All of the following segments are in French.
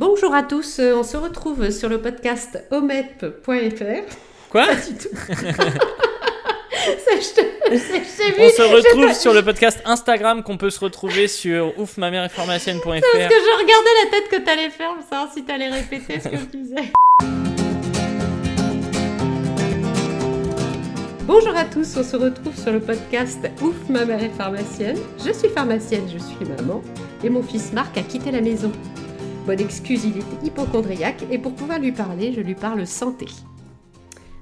Bonjour à tous, euh, on se retrouve sur le podcast omep.fr. Quoi Pas du tout. Ça, je te- je t'ai vu. On se retrouve sur le podcast Instagram qu'on peut se retrouver sur ouf ma mère est pharmacienne.fr. Parce que je regardais la tête que t'allais faire pour savoir si t'allais répéter ce que je disais. Bonjour à tous, on se retrouve sur le podcast Ouf, ma mère est pharmacienne. Je suis pharmacienne, je suis maman, et mon fils Marc a quitté la maison. Bonne excuse, il est hypochondriaque, et pour pouvoir lui parler, je lui parle santé.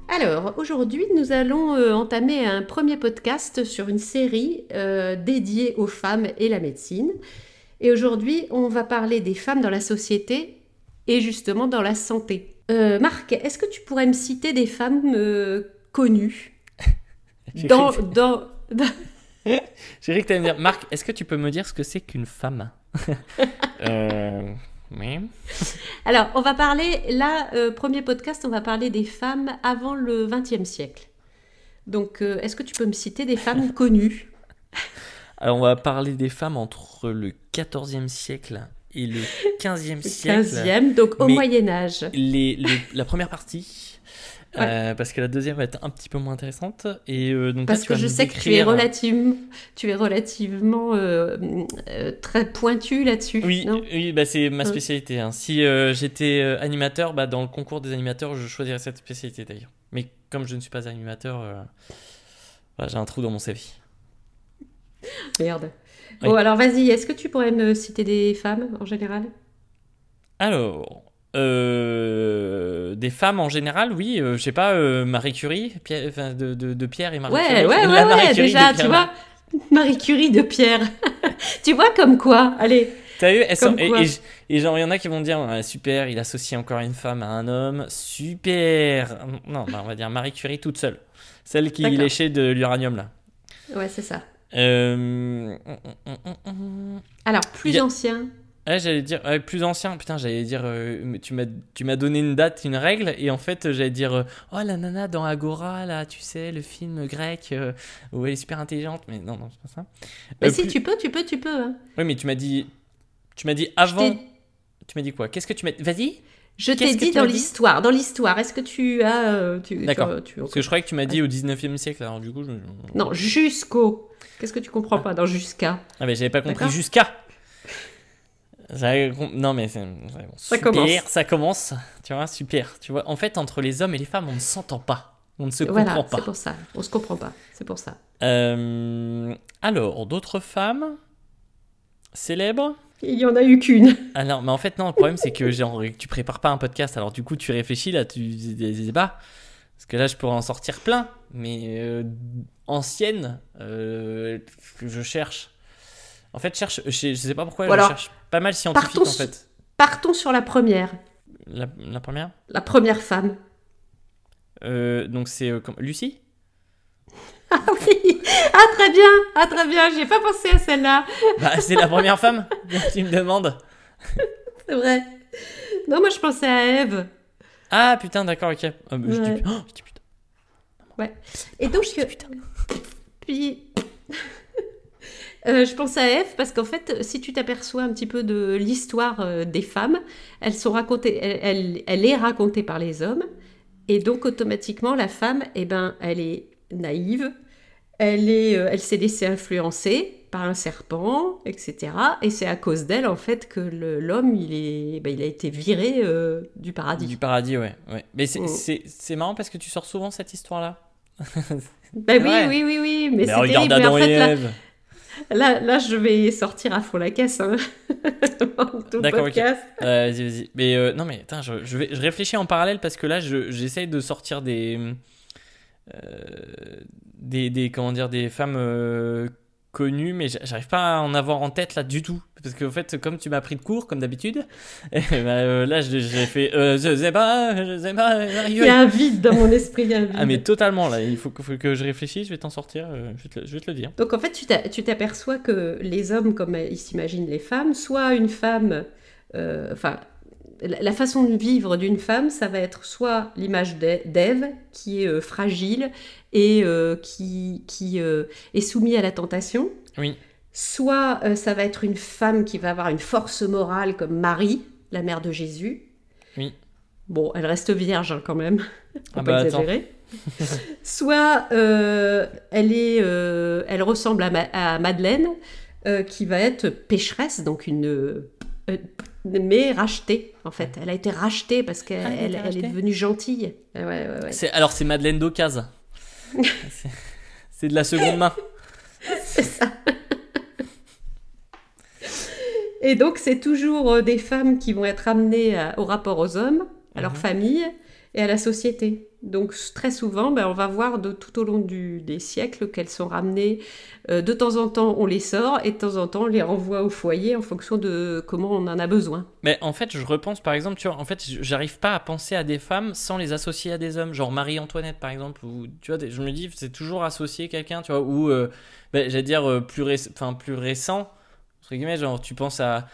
Alors, aujourd'hui, nous allons euh, entamer un premier podcast sur une série euh, dédiée aux femmes et la médecine. Et aujourd'hui, on va parler des femmes dans la société et justement dans la santé. Euh, Marc, est-ce que tu pourrais me citer des femmes euh, connues? J'ai dans, dans, dans- J'ai cru que t'allais me dire Marc, est-ce que tu peux me dire ce que c'est qu'une femme? Euh. Oui. Alors, on va parler, là, euh, premier podcast, on va parler des femmes avant le XXe siècle. Donc, euh, est-ce que tu peux me citer des femmes connues? Alors on va parler des femmes entre le 14e siècle et le 15e siècle. 15e, donc au Moyen Âge. Les, les- la première partie. Euh, parce que la deuxième va être un petit peu moins intéressante et euh, donc Parce là, que je sais que tu es, relative, tu es relativement euh, très pointu là-dessus. Oui, oui bah c'est ma Ouais. spécialité. hein. Si j'étais animateur, bah, dans le concours des animateurs, je choisirais cette spécialité d'ailleurs. Mais comme je ne suis pas animateur, euh, voilà, j'ai un trou dans mon CV. Merde. Oui. Bon, alors vas-y, est-ce que tu pourrais me citer des femmes en général? Alors, euh, des femmes en général, oui, euh, je sais pas, euh, Marie Curie, Pierre, enfin, de, de, de Pierre et Marie Ouais, Curie. ouais, ouais, Marie ouais, Curie déjà, tu vois. Marie Curie de Pierre. tu vois comme quoi Allez, T'as sont- Comme et, quoi. et, et genre, il y en a qui vont dire, super, il associe encore une femme à un homme, super. Non, bah, on va dire Marie Curie toute seule. Celle qui léchait de l'uranium là. ouais, c'est ça. Euh... Alors, plus Il y a- ancien. Ouais, j'allais dire ouais, plus ancien. Putain, j'allais dire euh, tu m'as tu m'as donné une date, une règle et en fait, j'allais dire euh, oh la nana dans Agora là, tu sais, le film grec euh, où elle est super intelligente mais non non, c'est pas ça. Mais Euh, si, plus- tu peux, tu peux, tu peux. hein. Oui, mais tu m'as dit tu m'as dit avant. Tu m'as dit quoi? Qu'est-ce que tu m'as Vas-y. Je t'ai dit dans dit? l'histoire. Dans l'histoire, est-ce que tu as. euh, tu- D'accord. tu- Parce que je croyais que tu m'as dit au 19e siècle alors du coup je... Non, jusqu'au. Qu'est-ce que tu comprends pas dans jusqu'à? Ah mais j'avais pas compris jusqu'à. Non mais c'est bon, Ça super, commence. ça commence, tu vois, super. Tu vois, en fait entre les hommes et les femmes, on ne s'entend pas, on ne se Voilà, comprend pas. c'est pour ça. On se comprend pas. C'est pour ça. Euh, alors, d'autres femmes célèbres? Il y en a eu qu'une. Ah non, mais en fait, non, le problème, c'est que genre, tu prépares pas un podcast, alors du coup, tu réfléchis, là, tu débats. Parce que là, je pourrais en sortir plein, mais euh, anciennes, euh, que je cherche. En fait, je cherche, je sais, pas pourquoi, Ou je cherche pas mal scientifique, partons en sur- fait. Partons sur la première. La, la première? La première femme. Euh, Donc, c'est euh, Lucie? Ah oui Ah très bien Ah très bien J'ai pas pensé à celle-là. Bah, c'est la première femme Tu me demandes C'est vrai. Non, moi je pensais à Eve. Ah, putain, d'accord, ok. Ah, bah, je dis- Ouais. oh, je dis putain. Et donc, Je putain. puis, euh, je pense à Eve parce qu'en fait, si tu t'aperçois un petit peu de l'histoire euh, des femmes, elles sont racontées, elle, elle- elle est racontée par les hommes, et donc automatiquement, la femme, eh ben, elle est naïve, elle est, euh, elle s'est laissée influencer par un serpent, etc. Et c'est à cause d'elle en fait que l'homme, il est, ben, il a été viré euh, du paradis. Du paradis, ouais. ouais. Mais c'est c'est- c'est marrant parce que tu sors souvent cette histoire-là. Ben oui, oui, oui, oui, mais, Mais c'est regarde terrible. Mais en fait, là. Là, là, je vais sortir à fond la caisse. Hein. D'accord, ok. Euh, vas-y, vas-y. Mais euh, non, mais attends, je, je, vais, je réfléchis en parallèle parce que là, je- j'essaye de sortir des, euh, des, des, comment dire, des femmes euh, connues, mais j'a- j'arrive pas à en avoir en tête là du tout. Parce qu'en fait, comme tu m'as pris de court, comme d'habitude, ben, euh, là, je- j'ai fait, euh, je sais pas, je sais pas, Il y a un vide dans mon esprit. il y a un vide. Ah, mais totalement, là, il faut que, faut que je réfléchisse, je vais t'en sortir, euh, je, vais te, le- je vais te le dire. Donc en fait, tu t'a- tu t'aperçois que les hommes, comme ils s'imaginent les femmes, soit une femme, euh, enfin, la façon de vivre d'une femme, ça va être soit l'image d'È- d'Ève, qui est euh, fragile et euh, qui, qui euh, est soumise à la tentation, Oui. soit ça va être une femme qui va avoir une force morale comme Marie, la mère de Jésus. Oui. Bon, elle reste vierge hein, quand même, faut Ah pas bah, exagérer. Soit euh, elle, est, euh, elle ressemble à, Ma- à Madeleine, euh, qui va être pécheresse, donc une... euh, mais rachetée, en fait. Elle a été rachetée parce qu'elle Ah, elle est devenue gentille. Ouais, ouais, ouais. C'est- Alors, c'est Madeleine d'Ocase. C'est- c'est de la seconde main. C'est ça. Et donc, c'est toujours euh, des femmes qui vont être amenées à- au rapport aux hommes, à leur Mhm. famille et à la société. Donc, très souvent, ben, on va voir de, tout au long du- des siècles qu'elles sont ramenées. Euh, de temps en temps, on les sort et de temps en temps, on les renvoie au foyer en fonction de comment on en a besoin. Mais en fait, je repense par exemple, tu vois, en fait, j'arrive pas à penser à des femmes sans les associer à des hommes, genre Marie-Antoinette par exemple, ou tu vois, je me dis, c'est toujours associer quelqu'un, tu vois, ou, euh, ben, j'allais dire, euh, plus, plus récent, entre guillemets, genre, tu penses à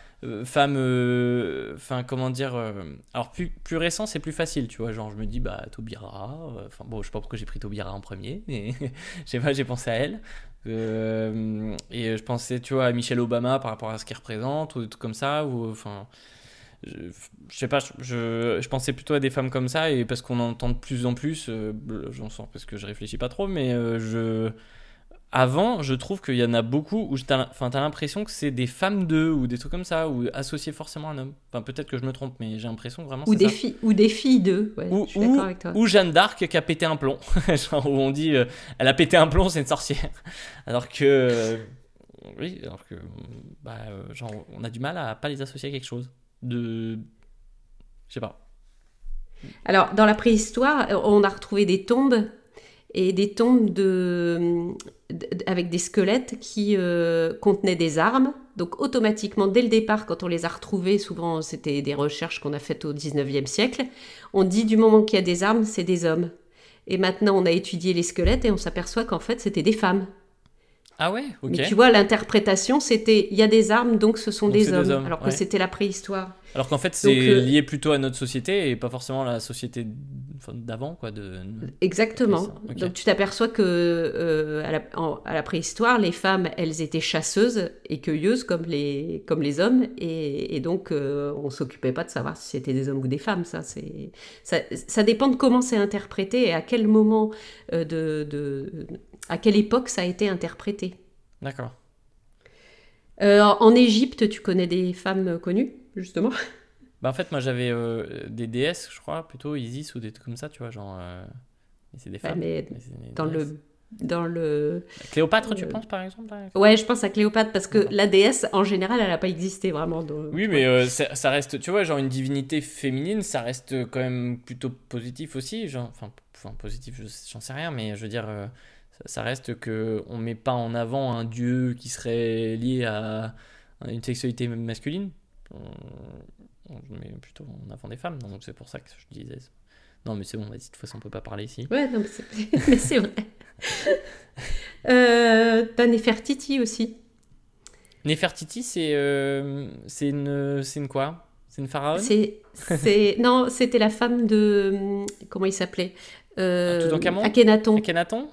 femme, euh, enfin, comment dire, euh, alors plus, plus récent, c'est plus facile, tu vois, genre, je me dis, bah, Taubira, euh, enfin, bon, je sais pas pourquoi j'ai pris Taubira en premier, mais je sais pas, j'ai pensé à elle. Euh, et je pensais, tu vois, à Michelle Obama par rapport à ce qu'elle représente, ou des trucs comme ça, ou enfin. Je, sais pas, je, je, pensais plutôt à des femmes comme ça, et parce qu'on en entend de plus en plus, euh, j'en sens parce que je réfléchis pas trop, mais euh, je. Avant, je trouve qu'il y en a beaucoup où t'as l'impression que c'est des femmes d'eux, ou des trucs comme ça, ou associés forcément à un homme. Enfin, peut-être que je me trompe, mais j'ai l'impression vraiment Ou c'est des, ça. filles, ou des filles d'eux. Ouais, Ou, je suis ou- d'accord avec toi. ou Jeanne d'Arc qui a pété un plomb. Genre où on dit euh, elle a pété un plomb, c'est une sorcière. Alors que. euh, oui, alors que. Bah, euh, genre, on a du mal à pas les associer à quelque chose. De. Je sais pas. Alors, dans la préhistoire, on a retrouvé des tombes et des tombes de, avec des squelettes qui euh, contenaient des armes. Donc, automatiquement, dès le départ, quand on les a retrouvés, souvent c'était des recherches qu'on a faites au 19e siècle, on dit du moment qu'il y a des armes, c'est des hommes. Et maintenant, on a étudié les squelettes et on s'aperçoit qu'en fait, c'était des femmes. Ah ouais Ok. Mais tu vois, l'interprétation, c'était il y a des armes, donc ce sont Donc des hommes, alors que ouais. c'était la préhistoire. Alors qu'en fait, c'est euh, lié plutôt à notre société et pas forcément à la société d'avant, quoi. De... Exactement. Donc tu t'aperçois que euh, à, la, en- à la préhistoire, les femmes, elles étaient chasseuses et cueilleuses comme les, comme les hommes, et, et donc euh, on s'occupait pas de savoir si c'était des hommes ou des femmes. Ça, ça, ça dépend de comment c'est interprété et à quel moment, euh, de, de- à quelle époque ça a été interprété. D'accord. Euh, en Égypte, tu connais des femmes connues, justement Bah, en fait, moi j'avais euh, des déesses, je crois, plutôt Isis ou des trucs comme ça, tu vois. Genre. euh, c'est des Ouais, femmes. mais mais dans déesses. le, dans le, Cléopâtre, tu penses par exemple ouais, je pense à Cléopâtre parce que la déesse, en général, elle n'a pas existé vraiment. dans- Oui, mais ça, ça reste, tu vois, genre une divinité féminine, ça reste quand même plutôt positif aussi. Genre, enfin, enfin, positif, je- j'en sais rien, mais je veux dire, ça, reste que on met pas en avant un dieu qui serait lié à, une sexualité masculine. On, on met plutôt en avant des femmes, donc c'est pour ça que je disais. Non, mais c'est bon, vas-y, de toute façon, on peut pas parler ici. Ouais, non, mais c'est, vrai. euh, T'as Nefertiti aussi. Nefertiti, c'est euh, c'est une, c'est une quoi? C'est une pharaon C'est, c'est, non, c'était la femme de comment il s'appelait euh, Akhenaton. Akhenaton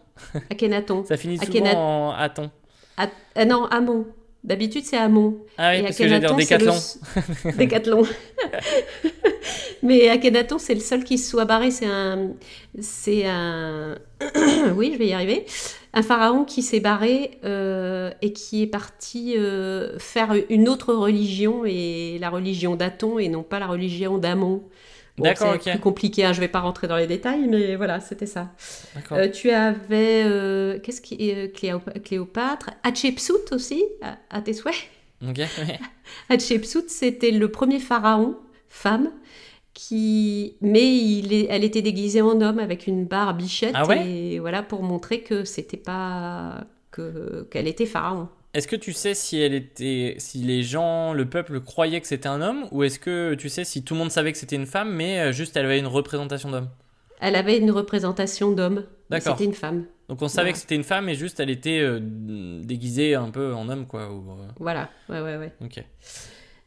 Akhenaton. Ça finit souvent en Aton. A- ah non, Amon. D'habitude, c'est Amon. Ah oui, Et parce que Akhenaton, c'est Décathlon. le- Décathlon. Mais Akhenaton, c'est le seul qui se soit barré. C'est un, c'est un, oui, je vais y arriver. Un pharaon qui s'est barré euh, et qui est parti euh, faire une autre religion et la religion d'Aton et non pas la religion d'Amon. Bon, D'accord, c'est plus compliqué. hein, je vais pas rentrer dans les détails, mais voilà, c'était ça. Euh, tu avais qu'est-ce qui est Cléop- Cléopâtre, Hatshepsut aussi à, à tes souhaits? Ouais. Hatshepsut, c'était le premier pharaon, femme, qui, mais il est, elle était déguisée en homme avec une barbichette Ah ouais? et voilà pour montrer que c'était pas que qu'elle était pharaon. Est-ce que tu sais si elle était, si les gens, le peuple croyait que c'était un homme, ou est-ce que tu sais si tout le monde savait que c'était une femme, mais euh, juste elle avait une représentation d'homme? Elle avait une représentation d'homme. D'accord. C'était une femme. Donc on savait Voilà. que c'était une femme, et juste elle était euh, déguisée un peu en homme, quoi. Ou, euh, Voilà. Ouais, ouais, ouais. Ok.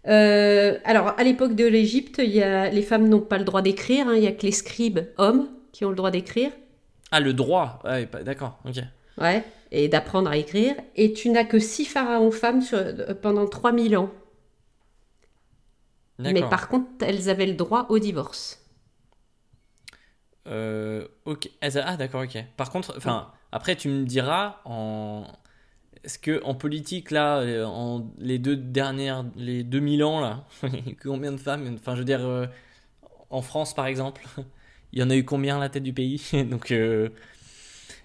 Euh, alors, à l'époque de l'Égypte, les femmes n'ont pas le droit d'écrire. hein, Il y a que les scribes hommes qui ont le droit d'écrire. Ah, le droit. Ouais, pas- d'accord. Ok. Ouais, et d'apprendre à écrire. Et tu n'as que six pharaons femmes sur- euh, pendant 3000 ans. Mais par contre, elles avaient le droit au divorce. Euh, ok. Ah, d'accord, ok. Par contre, enfin, après, tu me diras en. Est-ce que en politique là, euh, en les deux dernières, les 2000 ans là, combien de femmes Enfin, je veux dire, euh, en France par exemple, il y en a eu combien à la tête du pays? Donc, euh,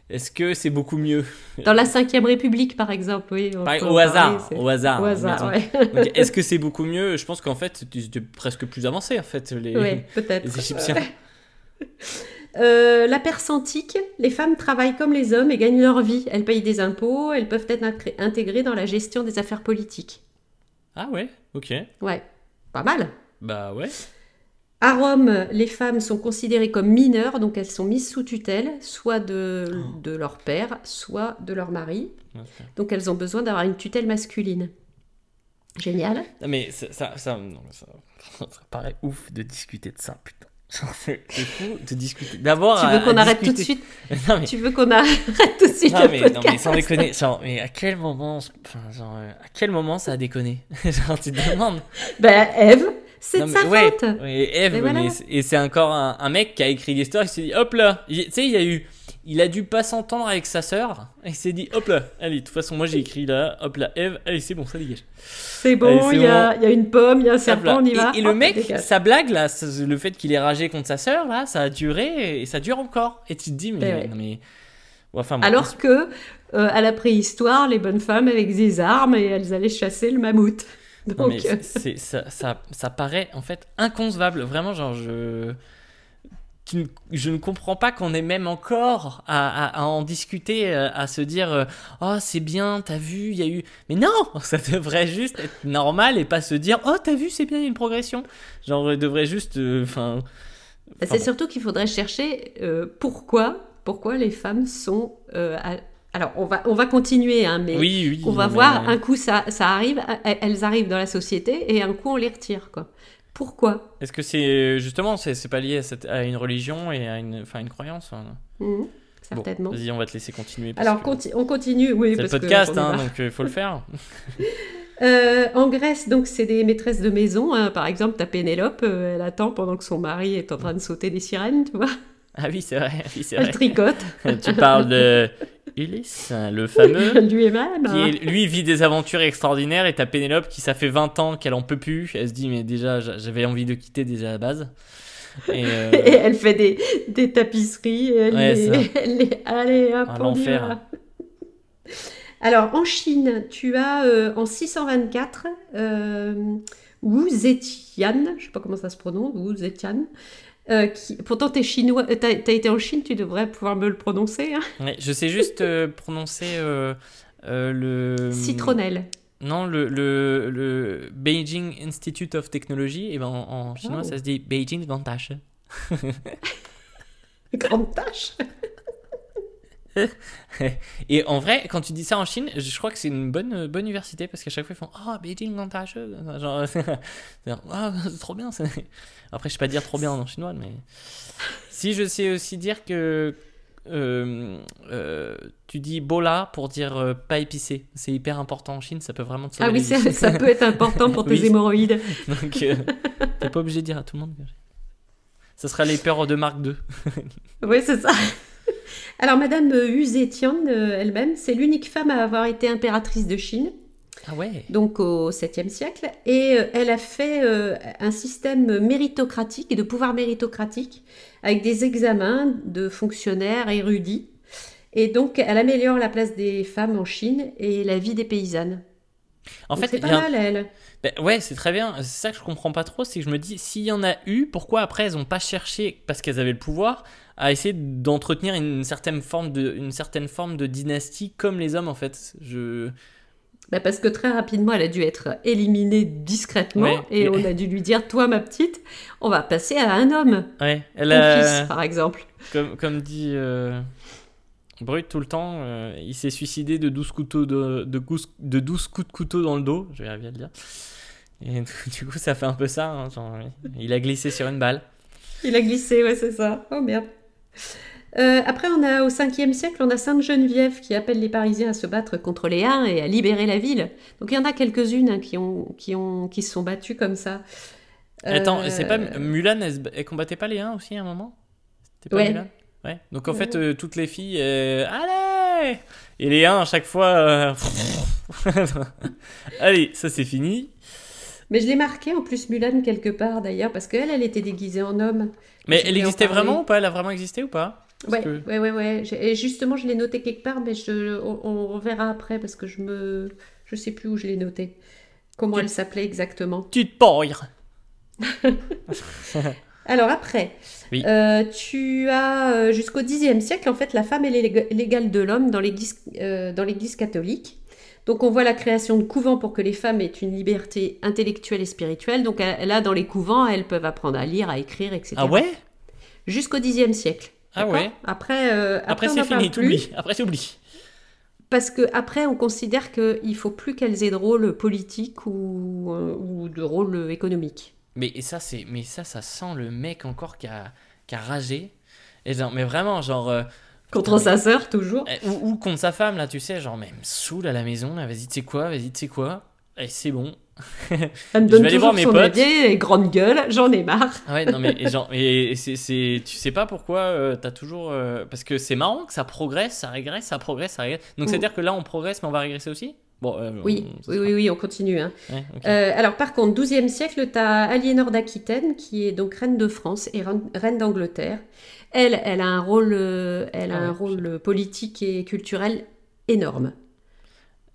est-ce que c'est beaucoup mieux? Dans la Ve République, par exemple, oui. peut Au hasard, au hasard. Au hasard, ouais. Est-ce que c'est beaucoup mieux? Je pense qu'en fait, c'était presque plus avancé en fait les, Ouais, les Égyptiens. Euh, la Perse antique, les femmes travaillent comme les hommes et gagnent leur vie. Elles payent des impôts, elles peuvent être intégrées dans la gestion des affaires politiques. Ah ouais, ok. Ouais, pas mal. Bah ouais. À Rome, les femmes sont considérées comme mineures, donc elles sont mises sous tutelle, soit de, Oh. de leur père, soit de leur mari. Donc elles ont besoin d'avoir une tutelle masculine. Génial. Non, mais ça, ça, ça, non, ça, ça paraît ouf de discuter de ça, putain. C'est fou de discuter. D'abord, Tu veux qu'on à arrête tout de discuter- suite Non, mais, Tu veux qu'on arrête tout de suite non, le mais, non, mais podcast sans déconner. Genre, mais à quel moment, enfin, genre, euh, à quel moment ça a déconné? Genre, tu te demandes. Ben, Eve, c'est de mais sa ouais, faute. ouais, Eve, Mais voilà. mais et c'est encore un, un mec qui a écrit l'histoire. Il s'est dit, hop là. Tu sais, il y a eu. Il a dû pas s'entendre avec sa sœur. Et il s'est dit, hop là. Allez, de toute façon, moi j'ai écrit là, hop là, Eve. Allez, c'est bon, ça dégage. C'est bon, il y, a, il y a une pomme, il y a un serpent, on y va. Et, et le mec, dégage. sa blague là, le fait qu'il ait ragé contre sa sœur là, ça a duré et ça dure encore. Et tu te dis, mais. Ouais. non, mais... Enfin, bon. Alors que, euh, à la préhistoire, les bonnes femmes avec des armes et elles allaient chasser le mammouth. Non, Donc, mais euh, ça, ça, ça paraît en fait inconcevable. Vraiment, genre, je. Je ne comprends pas qu'on ait même encore à, à- à en discuter, euh, à se dire euh, Oh, c'est bien, t'as vu, il y a eu. Mais non Ça devrait juste être normal et pas se dire Oh, t'as vu, c'est bien, il y a une progression. Genre, devrait juste. euh, Enfin. C'est surtout qu'il faudrait chercher euh, pourquoi, pourquoi les femmes sont. euh, à- Alors, on va, on va continuer, hein, mais oui, oui. on va mais- voir. Un coup, ça, ça arrive, elles elles arrivent dans la société, et un coup, on les retire. Quoi. Pourquoi? Est-ce que c'est justement, c'est pas lié à, cette- à une religion et à une, enfin, une croyance hein? Bon, Certainement. Vas-y, on va te laisser continuer. parce Alors, que conti- on continue. Oui, c'est le podcast, hein, donc il faut le faire. Euh, en Grèce, donc, c'est des maîtresses de maison. hein. Par exemple, t'as Pénélope, euh, elle attend pendant que son mari est en train de sauter des sirènes, tu vois. Ah oui, c'est vrai. Oui, c'est Elle vrai. tricote, tu parles de Ulysse, le fameux, lui-même. lui vit des aventures extraordinaires et t'as Pénélope qui ça fait 20 ans qu'elle en peut plus. Elle se dit mais déjà j'a- j'avais envie de quitter déjà à la base. Et, euh, Et elle fait des, des tapisseries. et Elle Ouais, les, elle les- allez, hop, Ah, l'enfer. Alors, en Chine, tu as euh, en 624 euh, Wu Zetian, je sais pas comment ça se prononce, Wu Zetian. Euh, qui, pourtant, tu es chinois, tu as, été en Chine, tu devrais pouvoir me le prononcer. hein. ouais, je sais juste euh, prononcer euh, euh, le Citronnelle. Non, le, le, le Beijing Institute of Technology, et ben en, en chinois Oh. ça se dit Beijing Vantage. Grande tâche. Et en vrai, quand tu dis ça en Chine, je crois que c'est une bonne, bonne université parce qu'à chaque fois ils font Ah, Beijing Vantage. Genre, ah, c'est trop bien. ça. Après, je sais pas dire trop bien en chinois, mais. Si je sais aussi dire que. euh, euh, tu dis bola pour dire euh, pas épicé. C'est hyper important en Chine, ça peut vraiment te sauver Ah oui, ça, ça peut être important pour tes Oui. hémorroïdes. Donc, euh, t'es pas obligé de dire à tout le monde. Ça sera les peurs de Marc II. Oui, c'est ça. Alors, Madame Wu Zetian euh, elle-même, c'est l'unique femme à avoir été impératrice de Chine. Ah ouais donc au 7e siècle, et euh, elle a fait euh, un système méritocratique et de pouvoir méritocratique avec des examens de fonctionnaires érudits. Et donc, elle améliore la place des femmes en Chine et la vie des paysannes. En Donc, fait, c'est pas a mal, elle. Ben ouais, c'est très bien. C'est ça que je comprends pas trop, c'est que je me dis, s'il y en a eu, pourquoi après elles ont pas cherché, parce qu'elles avaient le pouvoir, à essayer d'entretenir une certaine forme de, une certaine forme de dynastie comme les hommes en fait. Je... Bah, parce que très rapidement, elle a dû être éliminée discrètement, Ouais. et on a dû lui dire, toi, ma petite, on va passer à un homme, Ouais, elle a, fils, par exemple. comme, comme dit euh, Brut tout le temps, euh, il s'est suicidé de 12 couteaux de, de, de 12 coups de couteau dans le dos, je vais arriver à le dire. Et du coup, ça fait un peu ça. hein, genre, il a glissé sur une balle. Il a glissé, ouais, c'est ça. Oh merde. Euh, après, on a au 5e siècle, on a Sainte Geneviève qui appelle les Parisiens à se battre contre les Huns et à libérer la ville. Donc il y en a quelques-unes hein, qui, ont, qui, ont, qui se sont battues comme ça. Attends, Euh, c'est pas Mulan, elle, elle combattait pas les uns aussi à un moment? C'était pas Ouais. Mulan? Ouais. Donc en Ouais. fait, euh, toutes les filles, euh, allez Et les uns à chaque fois. euh, allez, ça c'est fini. Mais je l'ai marqué en plus Mulan quelque part d'ailleurs, parce qu'elle, elle était déguisée en homme. Mais elle existait vraiment ou pas? Elle a vraiment existé ou pas? Ouais, que- ouais, ouais, ouais. Et justement, je l'ai noté quelque part, mais je, on, on verra après parce que je me, je sais plus où je l'ai noté. Comment Tu- elle s'appelait exactement. Tu te Alors après, Oui. euh, tu as euh, jusqu'au Xe siècle, en fait, la femme est l'ég- l'égale de l'homme dans l'Église euh, dans l'Église catholique. Donc on voit la création de couvents pour que les femmes aient une liberté intellectuelle et spirituelle. Donc là, dans les couvents, elles peuvent apprendre à lire, à écrire, etc. Ah ouais? Jusqu'au Xe siècle. Ah ouais? Après, euh, Après, on c'est fini, t'oublies. Après c'est oublié. Parce que après, on considère qu'il faut plus qu'elles aient de rôle politique ou, euh, ou de rôle économique. Mais et ça, c'est, mais ça, ça sent le mec encore qui a, qui a ragé. Et genre, mais vraiment, genre. euh, Contre sa sœur, toujours. Eh, Ou, ou contre sa femme, là, tu sais, genre, mais elle me saoule à la maison, là, vas-y, tu sais quoi, vas-y, tu sais quoi, et c'est bon. Elle me je donne vais aller voir mes son potes. et grande gueule, j'en ai marre. Ouais, non, mais et genre, et c'est, c'est, tu sais pas pourquoi euh, t'as toujours. euh, parce que c'est marrant que ça progresse, ça régresse, ça progresse, ça régresse. Donc, c'est-à-dire que là, on progresse, mais on va régresser aussi? Bon, euh, Oui, on- oui, oui, oui, on continue. hein. Ouais. Euh, alors par contre, 12e siècle, tu as Aliénor d'Aquitaine, qui est donc reine de France et reine reine d'Angleterre. Elle, elle a un rôle, euh, elle a Ah un rôle politique et culturel énorme.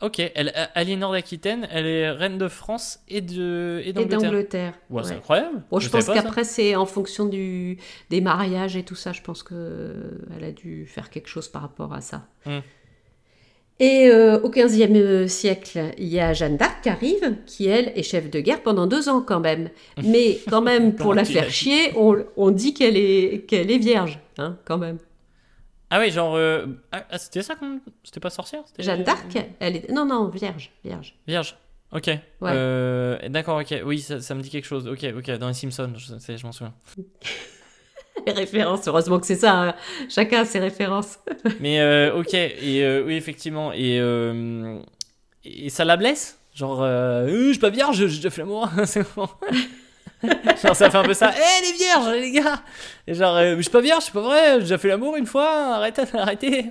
Ok, elle, euh, Aliénor d'Aquitaine, elle est reine de France et, de, et Et d'Angleterre. Ouais, c'est incroyable. Bon, je, pense qu'après, c'est en fonction du, des mariages et tout ça. Je pense qu'elle a dû faire quelque chose par rapport à ça. Hmm. Et euh, au XVe siècle, il y a Jeanne d'Arc qui arrive, qui elle est chef de guerre pendant deux ans quand même. Mais quand même, pour la faire chier, on, on dit qu'elle est, qu'elle est vierge, hein, quand même. Ah oui, genre. euh, ah, c'était ça qu'on. C'était pas sorcière Jeanne d'Arc, elle est... Non, non, vierge, vierge. Vierge. Ok. Euh, D'accord, ok. Oui, ça, ça me dit quelque chose. Ok, ok. Dans les Simpsons, je m'en souviens. Les références, heureusement que c'est ça. hein. Chacun a ses références. Mais euh, ok. Et euh, oui, effectivement. Et, euh, et ça la blesse? Genre, je suis pas vierge, j'ai déjà fait l'amour. c'est bon. genre, ça fait un peu ça. Eh, les vierges, les gars Et genre, je suis pas vierge, c'est pas vrai, j'ai déjà fait l'amour une fois, arrêtez, arrêtez.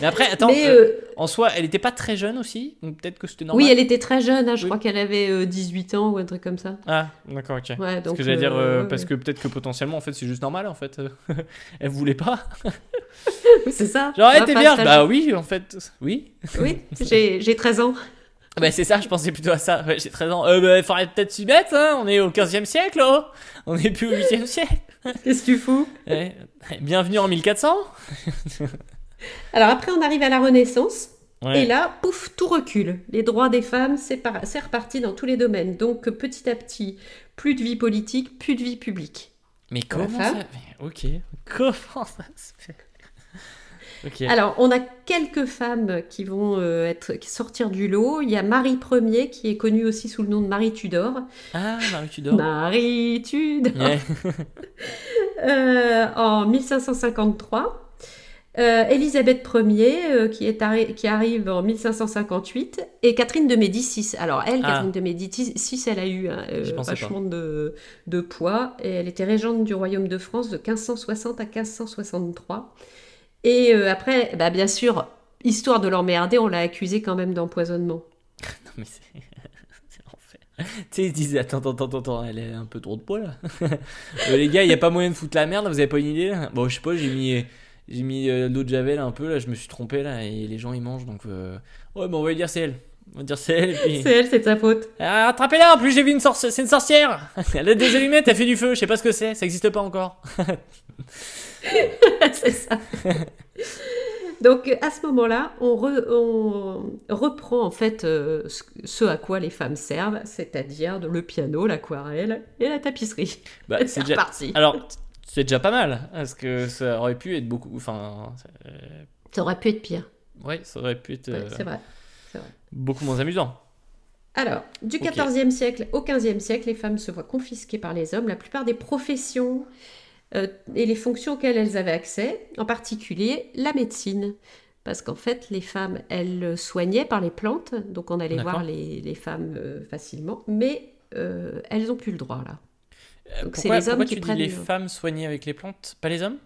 Mais après, attends, Mais euh, euh, en soi, elle était pas très jeune aussi, donc peut-être que c'était normal. oui, elle était très jeune. hein, je Oui. crois qu'elle avait euh, 18 ans ou un truc comme ça. Ah, d'accord, ok. Ouais, Parce que j'allais dire, euh, parce que peut-être que potentiellement, en fait, c'est juste normal, en fait. Elle voulait pas. C'est ça. Genre, t'es pas vierge Bah oui, en fait, oui. Oui, j'ai j'ai 13 ans. Bah c'est ça, je pensais plutôt à ça. Ouais, j'ai 13 ans. Euh, bah, faudrait peut-être s'y mettre, hein. On est au 15e siècle, oh. On est plus au 8e siècle. Qu'est-ce que tu fous? Ouais. Bienvenue en 1400. Alors après, on arrive à la Renaissance. Ouais. Et là, pouf, tout recule. Les droits des femmes, c'est par- c'est reparti dans tous les domaines. Donc petit à petit, plus de vie politique, plus de vie publique. Mais comment ça mais Ok. Comment ça se fait? Ok. Alors, on a quelques femmes qui vont euh, être, qui sortir du lot. Il y a Marie Ier, qui est connue aussi sous le nom de Marie Tudor. Ah, Marie Tudor. Marie Tudor. Euh, en 1553. Euh, Élisabeth Ier, euh, qui, est arri- qui arrive en 1558, et Catherine de Médicis. Alors elle, Ah. Catherine de Médicis, elle a eu hein, euh, vachement de, de poids, et elle était régente du royaume de France de 1560 à 1563. Et euh, après, bah, bien sûr, histoire de l'emmerder, on l'a accusée quand même d'empoisonnement. Non, mais c'est. Tu sais, ils se disent Attends, attends, attends, attends, elle est un peu trop de poids là. Les gars, il y a pas moyen de foutre la merde, vous avez pas une idée? Bon, je sais pas, j'ai mis. J'ai mis euh, de l'eau de javel un peu là, je me suis trompé là et les gens ils mangent donc. euh, Ouais, mais on va lui dire c'est elle. On va dire c'est elle puis. C'est elle, c'est de sa faute. Ah, attrapez-la En plus, j'ai vu une sorcière. C'est une sorcière Elle a des allumettes, elle fait du feu, je sais pas ce que c'est, ça existe pas encore. c'est ça. Donc à ce moment-là, on, re- on reprend en fait euh, ce, à quoi les femmes servent, c'est-à-dire le piano, l'aquarelle et la tapisserie. Bah, c'est déjà. Alors, c'est déjà pas mal, parce que ça aurait pu être beaucoup. Enfin. euh, Ça aurait pu être pire. Ouais, ça aurait pu être Ouais, euh, c'est vrai. beaucoup moins amusant. Alors, du. XIVe siècle au XVe siècle, les femmes se voient confisquées par les hommes la plupart des professions euh, et les fonctions auxquelles elles avaient accès, en particulier la médecine. Parce qu'en fait, les femmes, elles soignaient par les plantes, donc on allait voir les, les femmes euh, facilement, mais elles ont plus le droit là. Donc pourquoi, les hommes qui tu prennent... dis les femmes soignées avec les plantes, pas les hommes?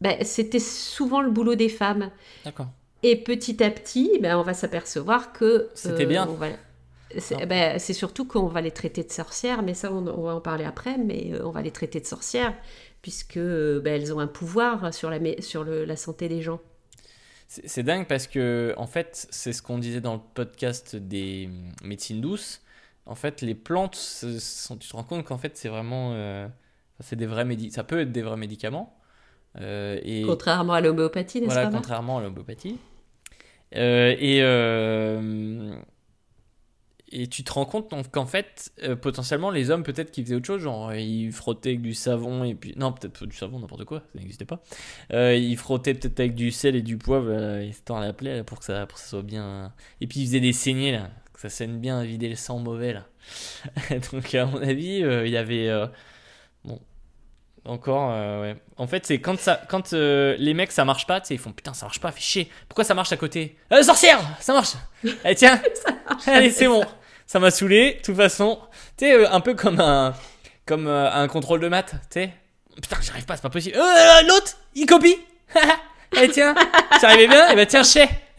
Ben, C'était souvent le boulot des femmes. D'accord. Et petit à petit, ben, on va s'apercevoir que... C'était bien. Ben, c'est surtout qu'on va les traiter de sorcières, mais ça on, va en parler après, mais on va les traiter de sorcières puisque elles ont un pouvoir sur la, sur le, la santé des gens. C'est dingue parce que, en fait, c'est ce qu'on disait dans le podcast des médecines douces. En fait, les plantes, tu te rends compte qu'en fait, c'est vraiment. Euh, c'est des vrais ça peut être des vrais médicaments. Euh, et, contrairement à l'homéopathie, n'est-ce voilà, contrairement à l'homéopathie. Euh, et et tu te rends compte qu'en fait, potentiellement, les hommes, peut-être qu'ils faisaient autre chose, genre ils frottaient avec du savon et puis. Non, peut-être du savon, n'importe quoi, ça n'existait pas. Ils frottaient peut-être avec du sel et du poivre, euh, histoire la plaie, pour que, ça, pour que ça soit bien. Et puis ils faisaient des saignées, là, ça saigne bien à vider le sang mauvais, là. Donc, à mon avis, il y avait. bon. Encore, ouais. En fait, c'est quand, ça, quand les mecs ça marche pas, tu sais, ils font putain, ça marche pas, fait chier. Pourquoi ça marche à côté? Sorcière Ça marche Allez, tiens Allez, c'est bon ça m'a saoulé. De toute façon, tu sais, euh, un peu comme un, comme euh, un contrôle de maths, tu sais. Putain, j'arrive pas, c'est pas possible. Euh, L'autre, il copie. Eh tiens, j'arrivais bien, et eh ben, tiens, chais.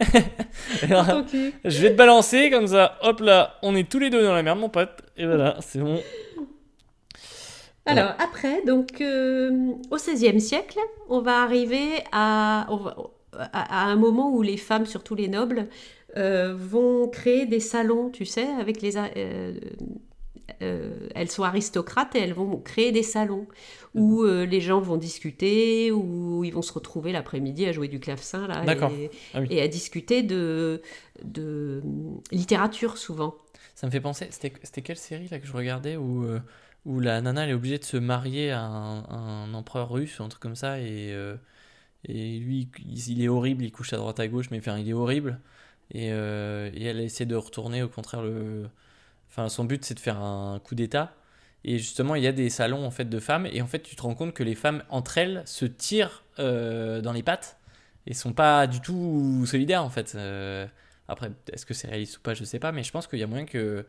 Je vais te balancer comme ça. Hop là, on est tous les deux dans la merde, mon pote. Et voilà, c'est bon. Alors après, donc au XVIe siècle, on va arriver à, à, un moment où les femmes, surtout les nobles, euh, vont créer des salons, tu sais, avec les... Euh, euh, elles sont aristocrates et elles vont créer des salons où les gens vont discuter, où ils vont se retrouver l'après-midi à jouer du clavecin là, et, ah et, à discuter de, de littérature souvent. Ça me fait penser, c'était quelle série là que je regardais où, où la nana elle est obligée de se marier à un, empereur russe ou un truc comme ça et, et lui il, est horrible, il couche à droite à gauche mais enfin, il est horrible. Euh, et, elle essaie de retourner au contraire le enfin son but c'est de faire un coup d'état et justement il y a des salons en fait de femmes. Et en fait tu te rends compte que les femmes entre elles se tirent euh, dans les pattes et sont pas du tout solidaires en fait. Euh, après est-ce que c'est réaliste ou pas? Je sais pas. Mais je pense qu'il y a moyen que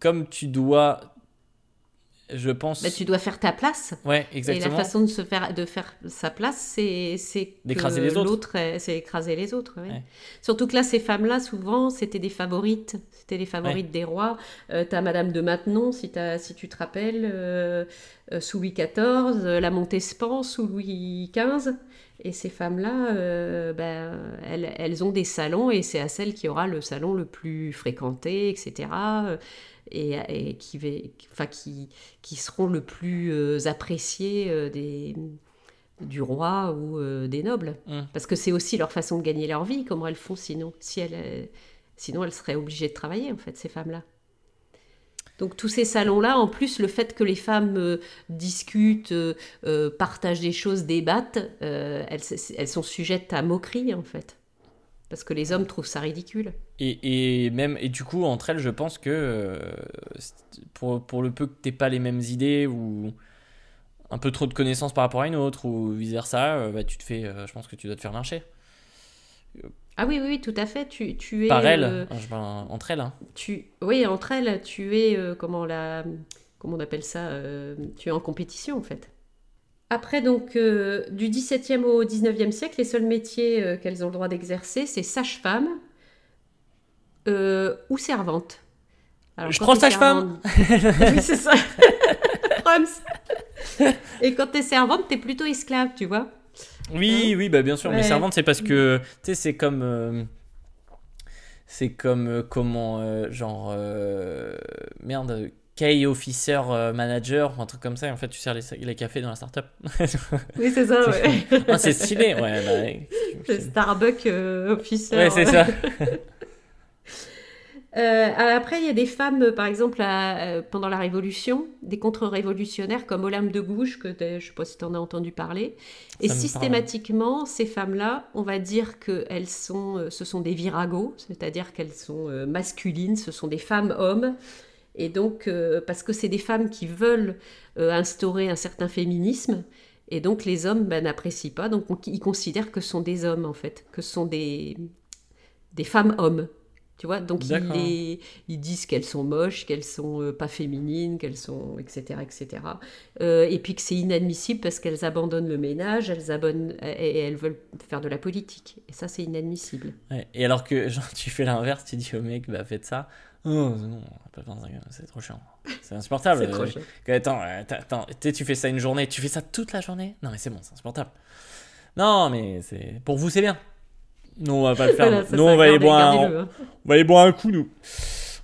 comme tu dois je pense. Bah, tu dois faire ta place. Ouais, exactement. Et la façon de, se faire, de faire sa place, c'est d'écraser les autres. C'est écraser les autres. Surtout que là, ces femmes-là, souvent, c'était des favorites. C'était les favorites des rois. Euh, tu as Madame de Maintenon, si, as, si tu te rappelles, euh, euh, sous Louis XIV, la Montespan sous Louis XV. Et ces femmes-là, ben, elles, elles, ont des salons et c'est à celles qui aura le salon le plus fréquenté, etc et, qui, enfin, qui, qui, seront le plus euh, appréciés euh, des, du roi ou euh, des nobles. Mmh. Parce que c'est aussi leur façon de gagner leur vie, comment elles font sinon. Si elles, sinon, elles seraient obligées de travailler, en fait, ces femmes-là. Donc tous ces salons-là, en plus le fait que les femmes discutent, partagent des choses, débattent, elles, elles, sont sujettes à moquerie en fait parce que les hommes trouvent ça ridicule. Et, et même et du coup entre elles, je pense que euh, pour, pour le peu que t'aies pas les mêmes idées ou un peu trop de connaissances par rapport à une autre ou vice versa, euh, bah, tu te fais, euh, je pense que tu dois te faire lyncher. Ah oui, oui, tout à fait. Tu, tu es. Par elles, entre elles. Hein. Tu, oui, entre elles, tu es comment la, comment on appelle ça Tu es en compétition en fait. Après, donc, euh, du XVIIe au XIXe siècle, les seuls métiers euh, qu'elles ont le droit d'exercer, c'est sage-femme euh, ou servante. Je prends sage-femme Oui, c'est ça. Et quand tu es servante, tu es plutôt esclave, tu vois. Oui, hein oui, bah bien sûr. Mais servante, c'est parce que, tu sais, c'est comme... c'est comme comment, genre... merde Key Officer euh, Manager, un truc comme ça, et en fait tu sers les, les cafés dans la startup. oui, c'est ça, ouais. Ah, c'est stylé, ouais. Bah, Starbucks euh, Officer. Ouais, c'est ça. Euh, après, il y a des femmes, par exemple, pendant la Révolution, des contre-révolutionnaires comme Olympe de Gouges, que je ne sais pas si tu en as entendu parler. Et systématiquement, ces femmes-là, on va dire que elles sont, ce sont des viragos, c'est-à-dire qu'elles sont masculines, ce sont des femmes-hommes et donc, euh, parce que c'est des femmes qui veulent euh, instaurer un certain féminisme, et donc les hommes ben, n'apprécient pas, donc ils considèrent que ce sont des hommes en fait, que ce sont des, des femmes-hommes. Tu vois, donc ils, D'accord. les- ils disent qu'elles sont moches, qu'elles sont euh, pas féminines, qu'elles sont etc etc. Et puis que c'est inadmissible parce qu'elles abandonnent le ménage, elles abonnent et, et elles veulent faire de la politique. Et ça c'est inadmissible. Ouais. Et alors que genre, tu fais l'inverse, tu dis au mec, bah faites ça. Oh non, c'est trop chiant. C'est insupportable. Trop Euh, chiant. que- Attends, euh, attends, tu fais ça une journée, tu fais ça toute la journée? Non mais c'est bon, c'est insupportable. Non mais c'est pour vous c'est bien. Nous on va pas le faire. Voilà, nous on va aller boire un, hein. on va aller boire un coup nous.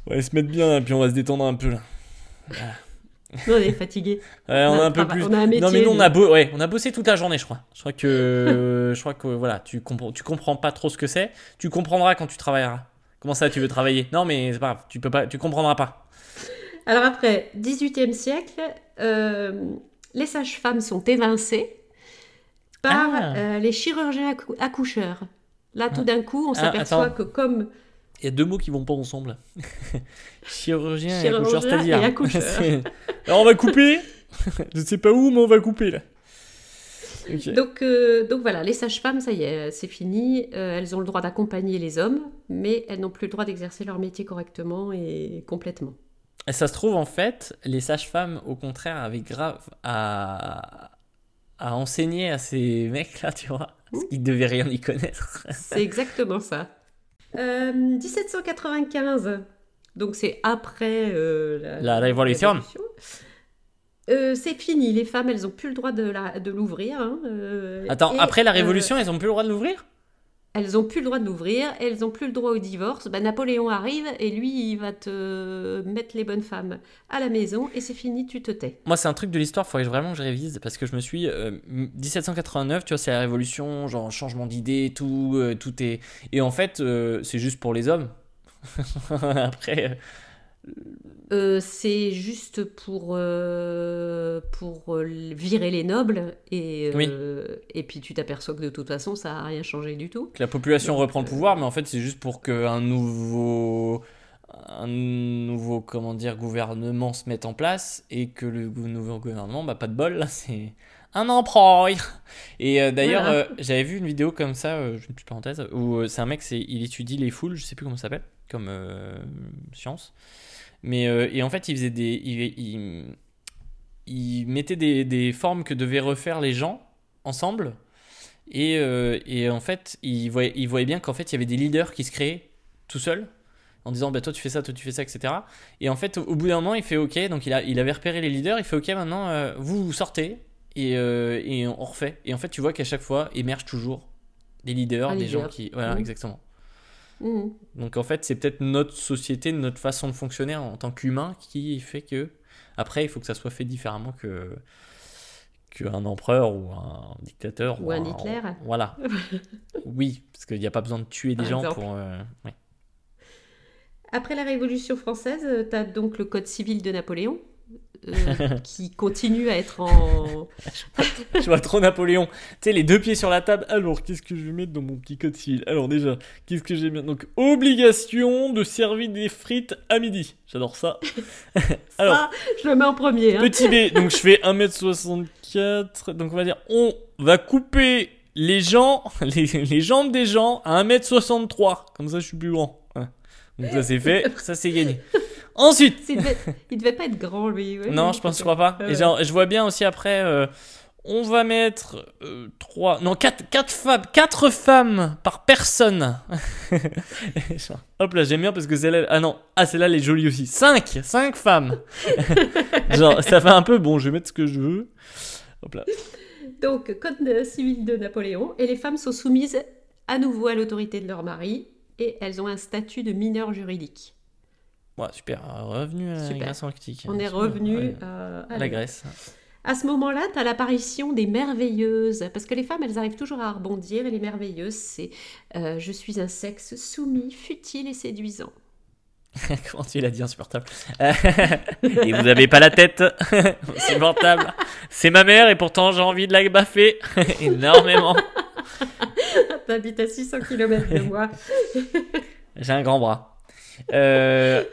On va aller se mettre bien et puis on va se détendre un peu là. Nous, on est fatigués. Ouais, on a un peu plus. on a un métier. non mais nous on a, ouais, on a bossé toute la journée je crois. Je crois que je crois que voilà, tu comprends tu comprends pas trop ce que c'est. Tu comprendras quand tu travailleras. Comment ça tu veux travailler? Non mais c'est pas grave, tu peux pas tu comprendras pas. Alors après, 18e siècle, euh, les sages-femmes sont évincées par Ah. euh, les chirurgiens accou- accoucheurs. Là, tout Ah. d'un coup, on Ah, s'aperçoit que comme Il y a deux mots qui vont pas ensemble. Chirurgien, et Chirurgien accoucheur, c'est-à-dire. et accoucheur. C'est- Alors on va couper. Je sais pas où, mais on va couper là. Donc, euh, donc voilà, les sages-femmes, ça y est, c'est fini. Euh, elles ont le droit d'accompagner les hommes, mais elles n'ont plus le droit d'exercer leur métier correctement et complètement. Et ça se trouve en fait, les sages-femmes au contraire avaient grave à à enseigner à ces mecs là, tu vois, parce qu'ils devaient rien y connaître. C'est exactement ça. Euh, 1795, donc c'est après euh, La révolution. Euh, c'est fini, les femmes, elles n'ont plus le droit de l'ouvrir. hein, euh, Attends, et, après la euh, révolution, ils ont plus le droit de l'ouvrir? Elles n'ont plus le droit de l'ouvrir, elles n'ont plus le droit au divorce. Bah, Napoléon arrive et lui, il va te mettre les bonnes femmes à la maison et c'est fini, tu te tais. Moi, c'est un truc de l'histoire, il faudrait vraiment que je révise parce que je me suis. euh, 1789, tu vois, c'est la révolution, genre changement d'idée, tout, euh, tout est. Et en fait, euh, c'est juste pour les hommes. Après, euh, c'est juste pour, euh, pour euh, virer les nobles et, euh, et puis tu t'aperçois que de toute façon ça n'a rien changé du tout. que la population Donc, reprend le pouvoir, mais en fait, c'est juste pour qu'un nouveau. Un nouveau, comment dire, gouvernement se mette en place et que le nouveau gouvernement, bah, pas de bol, là, c'est un empereur. Et euh, d'ailleurs, Voilà. euh, j'avais vu une vidéo comme ça, euh, une petite parenthèse, où euh, c'est un mec, c'est, il étudie les foules, je sais plus comment ça s'appelle, comme euh, science. Mais, euh, et en fait, il faisait des. Il, il, il mettait des, des formes que devaient refaire les gens ensemble. Et, euh, et en fait, il voyait, il voyait bien qu'en fait, il y avait des leaders qui se créaient tout seuls en disant bah, toi tu fais ça, toi tu fais ça, etc. Et en fait, au, bout d'un moment, il fait ok, donc il, a, il avait repéré les leaders, il fait ok, maintenant euh, vous, vous sortez et, euh, et on refait. Et en fait, tu vois qu'à chaque fois émergent toujours des leaders, Un des leader. gens qui. Voilà, Mhm. exactement. Mhm. Donc en fait, c'est peut-être notre société, notre façon de fonctionner en tant qu'humain qui fait que. Après, il faut que ça soit fait différemment que qu'un empereur ou un dictateur Ou un Hitler. Voilà. oui, parce qu'il n'y a pas besoin de tuer des Par gens exemple. pour. euh, ouais. Après la Révolution française, tu as donc le Code civil de Napoléon euh, qui continue à être en... Je vois trop Napoléon. Tu sais, les deux pieds sur la table. Alors, qu'est-ce que je vais mettre dans mon petit code civil? Alors, déjà, qu'est-ce que j'ai bien Donc, obligation de servir des frites à midi. J'adore ça. Alors, Ça, je le mets en premier. hein. petit B, donc je fais 1m64. Donc, on va dire, on va couper les gens, les, les jambes des gens à 1m63. Comme ça, je suis plus grand. Donc, ça, c'est fait. Ça, c'est gagné. Ensuite, Il devait, il devait pas être grand, lui. ouais. non, je pense, je crois pas. Et genre, je vois bien aussi après, euh, on va mettre euh, trois, non, quatre, quatre femmes, quatre femmes par personne. Hop là, j'aime bien parce que celle-là, ah non, ah celle-là, elle est jolie aussi. Cinq, cinq femmes. genre, ça fait un peu, bon, je vais mettre ce que je veux. Hop là. Donc, Code civil de Napoléon. Et les femmes sont soumises à nouveau à l'autorité de leur mari et elles ont un statut de mineur juridique. Ouais, super, revenu à la Super. Grèce antique. On est revenu ouais, à, à la Grèce. À ce moment-là, tu as l'apparition des merveilleuses, parce que les femmes, elles arrivent toujours à rebondir, et les merveilleuses, c'est euh, je suis un sexe soumis, futile et séduisant. Comment tu l'as dit, insupportable. et vous avez pas la tête. insupportable. C'est ma mère et pourtant j'ai envie de la baffer énormément. T'habites à 600 km de moi. J'ai un grand bras. Euh,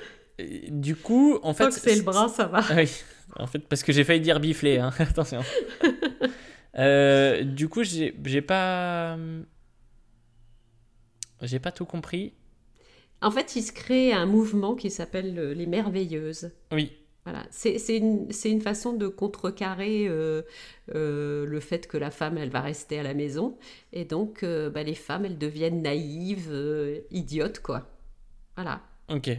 du coup, en fait. C'est le bras, ça va. Ah oui, en fait, parce que j'ai failli dire bifler, hein. attention. Euh, du coup, j'ai pas. J'ai pas tout compris. En fait, il se crée un mouvement qui s'appelle euh, les merveilleuses. Oui. Voilà, c'est une, une façon de contrecarrer euh, euh, le fait que la femme, elle va rester à la maison. Et donc, euh, bah, les femmes, elles deviennent naïves, euh, idiotes, quoi. Voilà. Ok.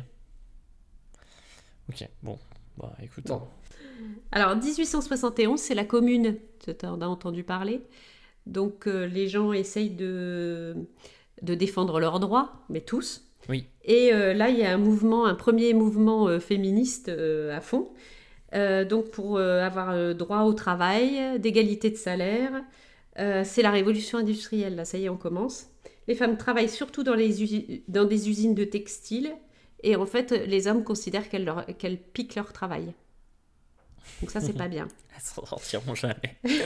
Ok, bon. Bah écoute. Bon. Alors, 1871, c'est la commune. Tu en as entendu parler. Donc, euh, les gens essayent de, de défendre leurs droits, mais tous. Oui. Et euh, là, il y a un mouvement, un premier mouvement euh, féministe euh, à fond. Euh, donc, pour euh, avoir euh, droit au travail, d'égalité de salaire, euh, c'est la révolution industrielle. Là, ça y est, on commence. Les femmes travaillent surtout dans, les usi- dans des usines de textiles. Et en fait, les hommes considèrent qu'elles qu'elles piquent leur travail. Donc ça, c'est pas bien. Elles s'en sortiront jamais.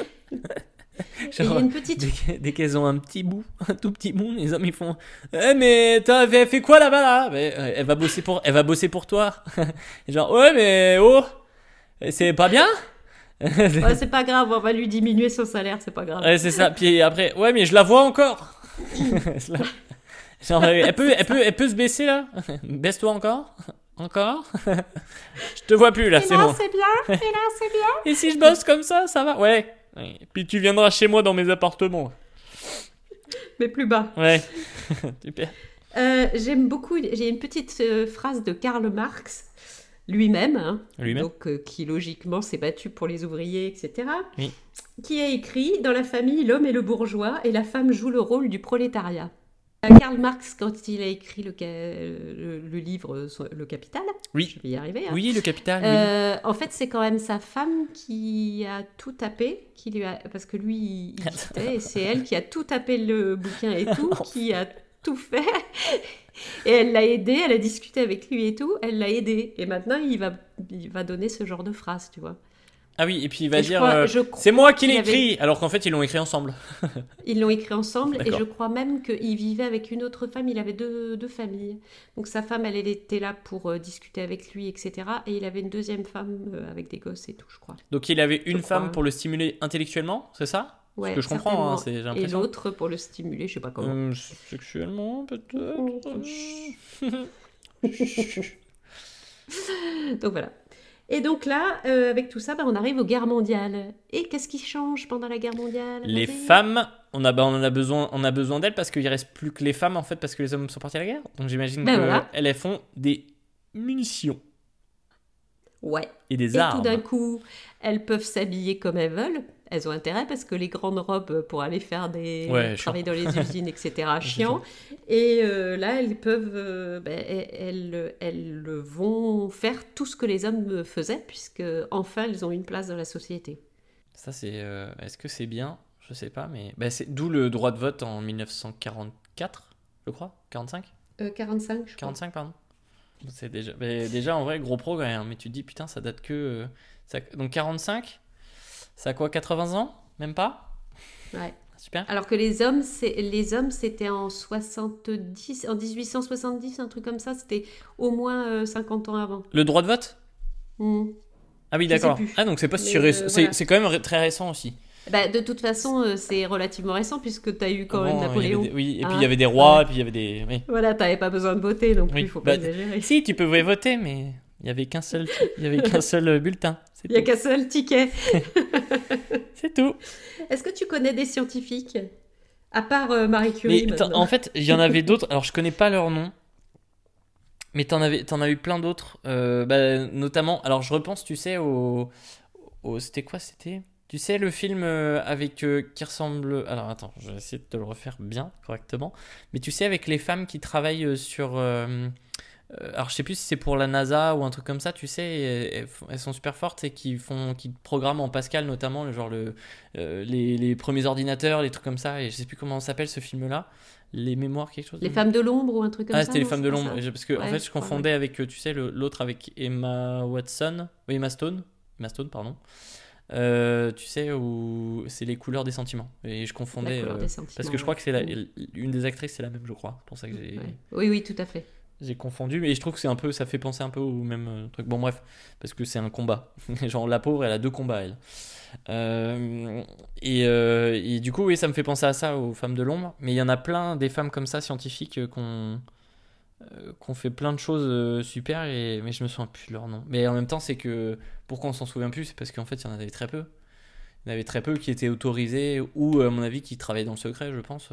A une petite... dès, dès qu'elles ont un petit bout, un tout petit bout, les hommes ils font Eh mais t'as fait, quoi là-bas là? Mais, euh, Elle va bosser pour, elle va bosser pour toi. Et genre ouais mais oh, c'est pas bien? Ouais, c'est pas grave, on va lui diminuer son salaire, c'est pas grave. Ouais c'est ça. Puis après ouais mais je la vois encore. Elle peut, elle peut, elle peut se baisser là? Baisse-toi encore, encore? je te vois plus là, Et c'est là, bon. c'est bien, et là, c'est bien. Et si je bosse comme ça, ça va? Ouais. Puis tu viendras chez moi dans mes appartements. Mais plus bas. Ouais. Super. Euh, J'aime beaucoup, j'ai une petite euh, phrase de Karl Marx, lui-même, hein, Lui-même. donc, euh, qui logiquement s'est battu pour les ouvriers, etc., Oui. qui a écrit Dans la famille, l'homme est le bourgeois et la femme joue le rôle du prolétariat. Euh, Karl Marx, quand il a écrit le, le- le livre Le Capital, Oui. je vais y arriver, hein, Oui, le capital. oui. euh, en fait, c'est quand même sa femme qui a tout tapé, qui lui a, parce que lui, il il quittait, et c'est elle qui a tout tapé le bouquin et tout, qui a tout fait. Et elle l'a aidé, elle a discuté avec lui et tout, elle l'a aidé. Et maintenant, il va, il va donner ce genre de phrase, tu vois. Ah oui, et puis il va Et dire euh, c'est moi qui l'ai avait- écrit, alors qu'en fait ils l'ont écrit ensemble. Ils l'ont écrit ensemble et je crois même qu'il vivait avec une autre femme. Il avait deux, deux familles. Donc sa femme, elle, était là pour euh, discuter avec lui, etc. Et il avait une deuxième femme euh, avec des gosses et tout, je crois. Donc il avait une Je femme pour le stimuler intellectuellement, c'est ça? Ouais, que je comprends, hein, c'est- Et l'autre pour le stimuler, je sais pas comment. Euh, Sexuellement peut-être. Donc voilà. Et donc là, euh, avec tout ça, bah, on arrive aux guerres mondiales. Et qu'est-ce qui change pendant la guerre mondiale Les femmes, on a, bah, on en a besoin, on a besoin d'elles parce qu'il reste plus que les femmes en fait parce que les hommes sont partis à la guerre. Donc j'imagine Ben qu'elles voilà. elles font des munitions Ouais. et des Et armes. tout d'un coup, elles peuvent s'habiller comme elles veulent. Elles ont intérêt parce que les grandes robes pour aller faire des Ouais, travailler dans les usines, etc. chiant. Et euh, là, elles peuvent, euh, ben, elles, elles, elles vont faire tout ce que les hommes faisaient puisque enfin, elles ont une place dans la société. Ça c'est, euh, est-ce que c'est bien? Je sais pas, mais bah, c'est d'où le droit de vote en 1944, je crois, 45, Euh, 45, je crois. 45 pardon. C'est déjà, mais déjà en vrai gros progrès, hein, mais tu te dis putain ça date que, euh, ça- donc 45, ça a quoi 80 ans, même pas? Ouais. Super. Alors que les hommes, c'est les hommes, c'était en 70, en 1870, un truc comme ça. C'était au moins euh, 50 ans avant. Le droit de vote? Hmm. Ah oui d'accord. Ah donc c'est pas si Mais, récent, euh, c'est voilà. c'est quand même très récent aussi. Bah, de toute façon, euh, c'est relativement récent puisque tu as eu quand même il Napoléon. des- oui, et puis Hein? il y avait des rois, Ouais. et puis il y avait des. oui. Voilà, t'avais pas besoin de voter non plus, Oui, il faut pas bah, exagérer. Si, tu pouvais voter, mais il y avait qu'un seul, il y avait qu'un seul euh, bulletin. Il y a qu'un seul ticket. C'est tout. Est-ce que tu connais des scientifiques? À part euh, Marie Curie. Mais en fait, il y en avait d'autres. Alors, je connais pas leur nom. Mais t'en avais, t'en as eu plein d'autres. euh, bah, notamment, alors je repense, tu sais, au. au c'était quoi C'était? Tu sais, le film euh, avec. euh, qui ressemble. Alors, attends, je vais essayer de te le refaire bien, correctement. Mais tu sais, avec les femmes qui travaillent sur. Euh, alors, je sais plus si c'est pour la NASA ou un truc comme ça, tu sais, elles, sont super fortes et qui font, qui programment en Pascal notamment, le genre le, euh, les, les premiers ordinateurs, les trucs comme ça. Et je sais plus comment s'appelle ce film-là. Les mémoires, quelque chose. Les femmes de l'ombre ou un truc comme Ah, ça c'était les femmes de l'ombre. Parce que en fait, je confondais avec, euh, tu sais, l'autre avec Emma Watson. Oui, Emma Stone. Emma Stone, pardon. Euh, tu sais, où c'est les couleurs des sentiments. Et je confondais. couleur euh, des sentiments, parce que je crois que c'est Mm. une des actrices, c'est la même, je crois. Pour ça que j'ai. Oui, oui, tout à fait. J'ai confondu. Mais je trouve que c'est un peu, ça fait penser un peu au même euh, truc. Bon, bref, parce que c'est un combat. Genre, la pauvre, elle a deux combats, elle. Euh, et, euh, et du coup, oui, ça me fait penser à ça, aux femmes de l'ombre. Mais il y en a plein des femmes comme ça, scientifiques, qu'on euh, qu'on fait plein de choses super, et, mais je me souviens plus de leur nom. Mais en même temps, c'est que pourquoi on s'en souvient plus C'est parce qu'en fait, il y en avait très peu. Il y en avait très peu qui étaient autorisés ou, à mon avis, qui travaillaient dans le secret, je pense.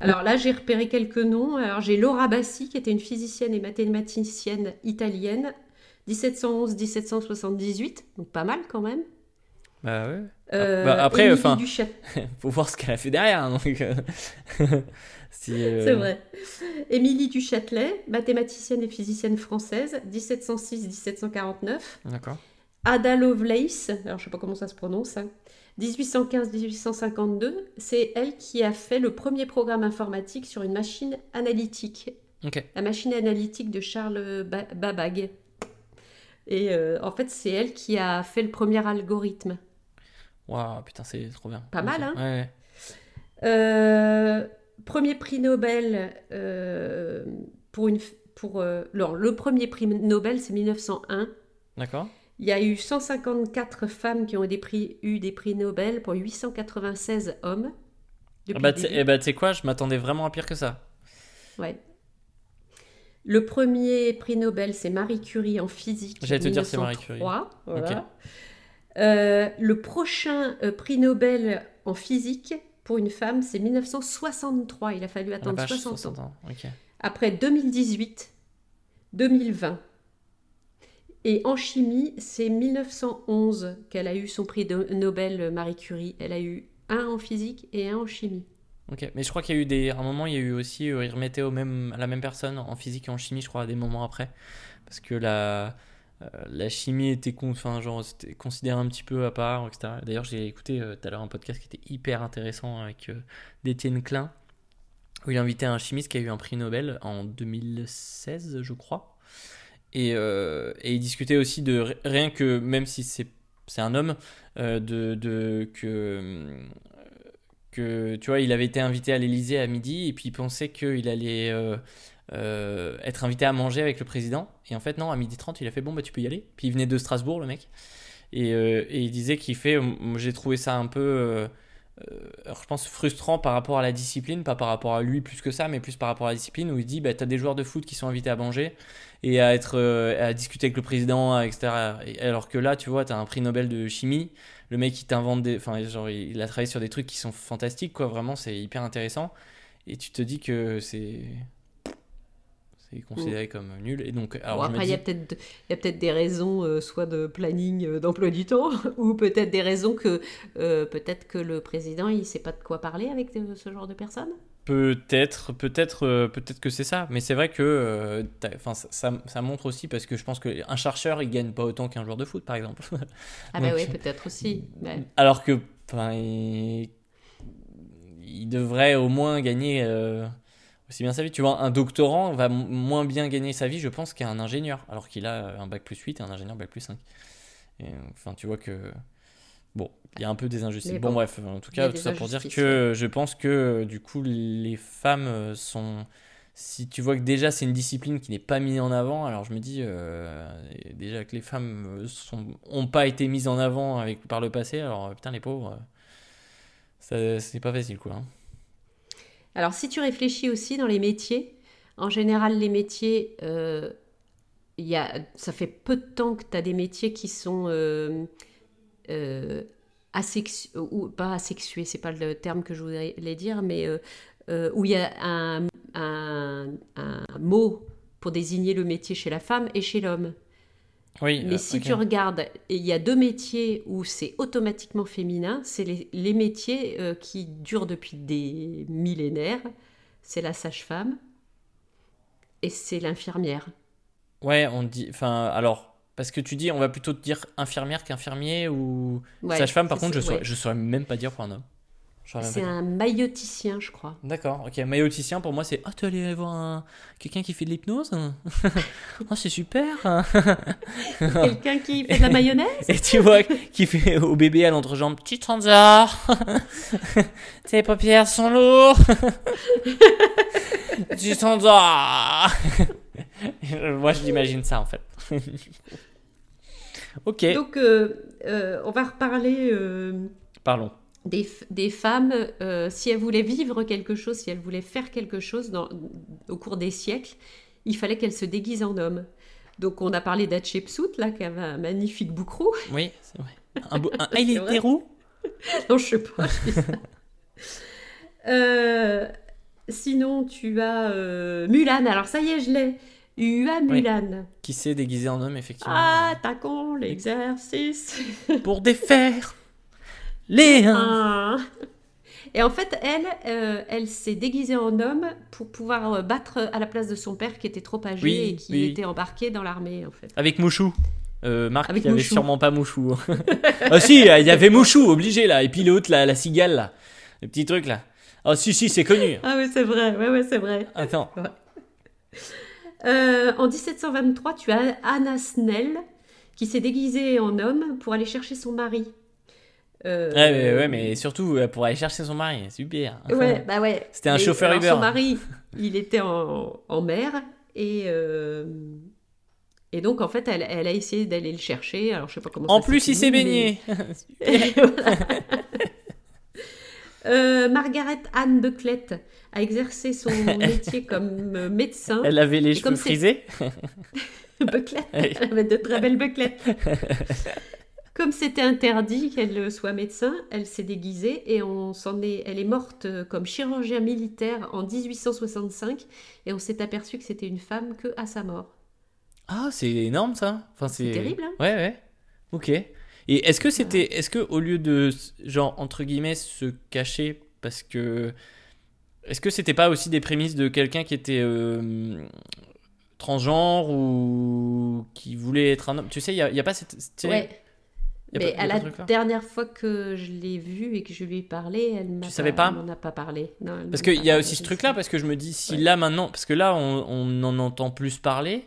Alors là, j'ai repéré quelques noms. Alors j'ai Laura Bassi, qui était une physicienne et mathématicienne italienne, 1711-1778, donc pas mal quand même. Bah ouais. Euh, bah, après, enfin- Faut voir ce qu'elle a fait derrière. hein, donc, euh, si, euh, C'est vrai. Émilie du Châtelet, mathématicienne et physicienne française, 1706-1749. D'accord. Ada Lovelace, alors je sais pas comment ça se prononce, hein, 1815-1852, c'est elle qui a fait le premier programme informatique sur une machine analytique, la machine analytique de Charles ba Babbage. Et euh, en fait, c'est elle qui a fait le premier algorithme. Waouh, putain, c'est trop bien. Pas mal, hein Ouais. Euh, premier prix Nobel euh, pour une. Pour, alors, le premier prix Nobel, c'est 1901. D'accord. Il y a eu 154 femmes qui ont des prix, eu des prix Nobel pour 896 hommes. Ah Depuis bah, tu sais- eh bah, tu sais quoi, je m'attendais vraiment à pire que ça. Ouais. Le premier prix Nobel, c'est Marie Curie en physique. J'allais te dire, c'est Marie 1903, Curie. voilà. Euh, le prochain euh, prix Nobel en physique pour une femme, c'est 1963. Il a fallu Ah attendre vache, 60 ans. 60 ans. Ok. Après 2018, 2020. Et en chimie, c'est 1911 qu'elle a eu son prix Nobel, euh, Marie Curie. Elle a eu un en physique et un en chimie. Ok. Mais je crois qu'il y a eu des. À un moment, il y a eu aussi. euh, ils remettaient à la même personne en physique et en chimie, je crois, à des moments après. Parce que la. euh, la chimie était, con- enfin, genre, c'était considérée un petit peu à part, etc. D'ailleurs, j'ai écouté tout à l'heure un podcast qui était hyper intéressant avec d'Étienne Klein, où il invitait un chimiste qui a eu un prix Nobel en 2016, je crois. Et, euh, et il discutait aussi de ri- rien que, même si c'est un homme, euh, de, de que, que, tu vois, il avait été invité à l'Élysée à midi et puis il pensait qu'il allait euh, euh, être invité à manger avec le président. Et en fait, non, à midi 30, il a fait bon, bah tu peux y aller. Puis il venait de Strasbourg, le mec. Et, euh, et il disait qu'il fait, j'ai trouvé ça un peu, euh, euh, alors, je pense, frustrant par rapport à la discipline, pas par rapport à lui plus que ça, mais plus par rapport à la discipline, où il dit, bah, t'as des joueurs de foot qui sont invités à manger et à être, euh, à discuter avec le président, etc. Et alors que là, tu vois, t'as un prix Nobel de chimie, le mec, il t'invente des, enfin, genre, il a travaillé sur des trucs qui sont fantastiques, quoi, vraiment, c'est hyper intéressant. Et tu te dis que c'est, considéré comme nul. Et donc, alors, Bon, après, il y dis, a peut-être il y a peut-être des raisons, euh, soit de planning euh, d'emploi du temps, ou peut-être des raisons que euh, peut-être que le président il sait pas de quoi parler avec ce genre de personnes. Peut-être, peut-être, peut-être que c'est ça, mais c'est vrai que, enfin, ça, ça, ça montre aussi parce que je pense qu'un chercheur il gagne pas autant qu'un joueur de foot, par exemple. Ah bah Donc, oui, peut-être aussi. Ouais. Alors que, il... il devrait au moins gagner aussi bien sa vie. Tu vois, un doctorant va moins bien gagner sa vie, je pense, qu'un ingénieur, alors qu'il a un bac plus 8 et un ingénieur bac plus 5. Et, euh, enfin, tu vois que. Bon, il y a un peu des injustices. Bon, bon, bref, en tout cas, tout ça pour dire que je pense que du coup, les femmes euh, sont. Si tu vois que déjà c'est une discipline qui n'est pas mise en avant, alors je me dis euh, déjà que les femmes euh, sont, ont pas été mises en avant avec, par le passé, alors euh, putain les pauvres, euh, c'est pas facile quoi. hein. Alors si tu réfléchis aussi dans les métiers, en général les métiers, euh, y a, ça fait peu de temps que tu as des métiers qui sont euh, euh, asexu- ou pas asexués, c'est pas le terme que je voulais dire, mais où il y a un mot pour désigner le métier chez la femme et chez l'homme. Oui, Mais euh, si tu regardes, il y a deux métiers où c'est automatiquement féminin, c'est les, les métiers euh, qui durent depuis des millénaires. C'est la sage-femme et c'est l'infirmière. Ouais, on dit. Enfin, alors, parce que tu dis, on va plutôt te dire infirmière qu'infirmier ou Ouais, sage-femme, par contre, je saurais, je saurais même pas dire pour un homme. C'est un mailloticien, je crois. D'accord, ok. Mailloticien, pour moi, c'est Ah, tu allé voir un... quelqu'un qui fait de l'hypnose Ah, c'est super Quelqu'un qui fait de la mayonnaise Et tu vois, qui fait au bébé à l'entrejambe Tu t'endors Tes paupières sont lourdes Tu t'endors Moi, je l'imagine ça, en fait. ok, Donc, euh, euh, on va reparler euh, parlons. Des, des femmes, euh, si elles voulaient vivre quelque chose, si elles voulaient faire quelque chose dans- au cours des siècles, il fallait qu'elle se déguise en homme. Donc on a parlé d'Hatshepsut, là, qui avait un magnifique boucrou. Oui, c'est vrai. Un beau- un- il était roux? Non, je sais pas. je dis ça. Euh, sinon, tu as euh, Mulan. Alors ça y est, je l'ai. Ua Mulan. Qui s'est déguisé en homme, effectivement. Ah, Attaquons l'exercice. Pour défaire les Ah. Et en fait, elle, euh, elle s'est déguisée en homme pour pouvoir euh, battre à la place de son père qui était trop âgé Oui, et qui oui. était embarqué dans l'armée, en fait. Avec Mouchou. Euh, Marc, il y avait sûrement pas Mouchou. ah si, il y avait Mouchou, obligé là. Et puis l'autre, la cigale, là. Le petit truc, là. Ah si, si, c'est connu. Ah oui, c'est vrai. Ouais, ouais, c'est vrai. Attends. Euh, en 1723, tu as Anna Snell qui s'est déguisée en homme pour aller chercher son mari. Euh, Ouais, mais, ouais, mais surtout euh, pour aller chercher son mari. Super. Ouais, bah ouais. C'était un chauffeur alors, Uber. Son mari, il était en, en mer et euh, et donc en fait, elle, elle a essayé d'aller le chercher. Alors je sais pas comment. En ça plus, il s'est baigné. mais-. Euh, Margaret Anne Bucklett a exercé son métier comme médecin. Elle avait les cheveux frisés. Bucklett, Oui. elle avait de très belles buclettes. Comme c'était interdit qu'elle soit médecin, elle s'est déguisée et on s'en est, elle est morte euh, comme chirurgien militaire en 1865 et on s'est aperçu que c'était une femme que à sa mort. Ah, c'est énorme ça. Enfin, C'est terrible, hein Ouais, ouais. Ok. Et est-ce que c'était, est-ce que au lieu de genre entre guillemets se cacher parce que, est-ce que c'était pas aussi des prémices de quelqu'un qui était euh, transgenre ou qui voulait être un homme? Tu sais, il y y a pas cette. sais, Ouais. Mais pas- à pas la dernière fois que je l'ai vue et que je lui ai parlé, elle m'a Tu savais pas elle m'en a pas parlé. Non, Parce qu'il pas y a aussi ce truc-là, parce que je me dis, si Ouais. là maintenant, parce que là on, on en entend plus parler,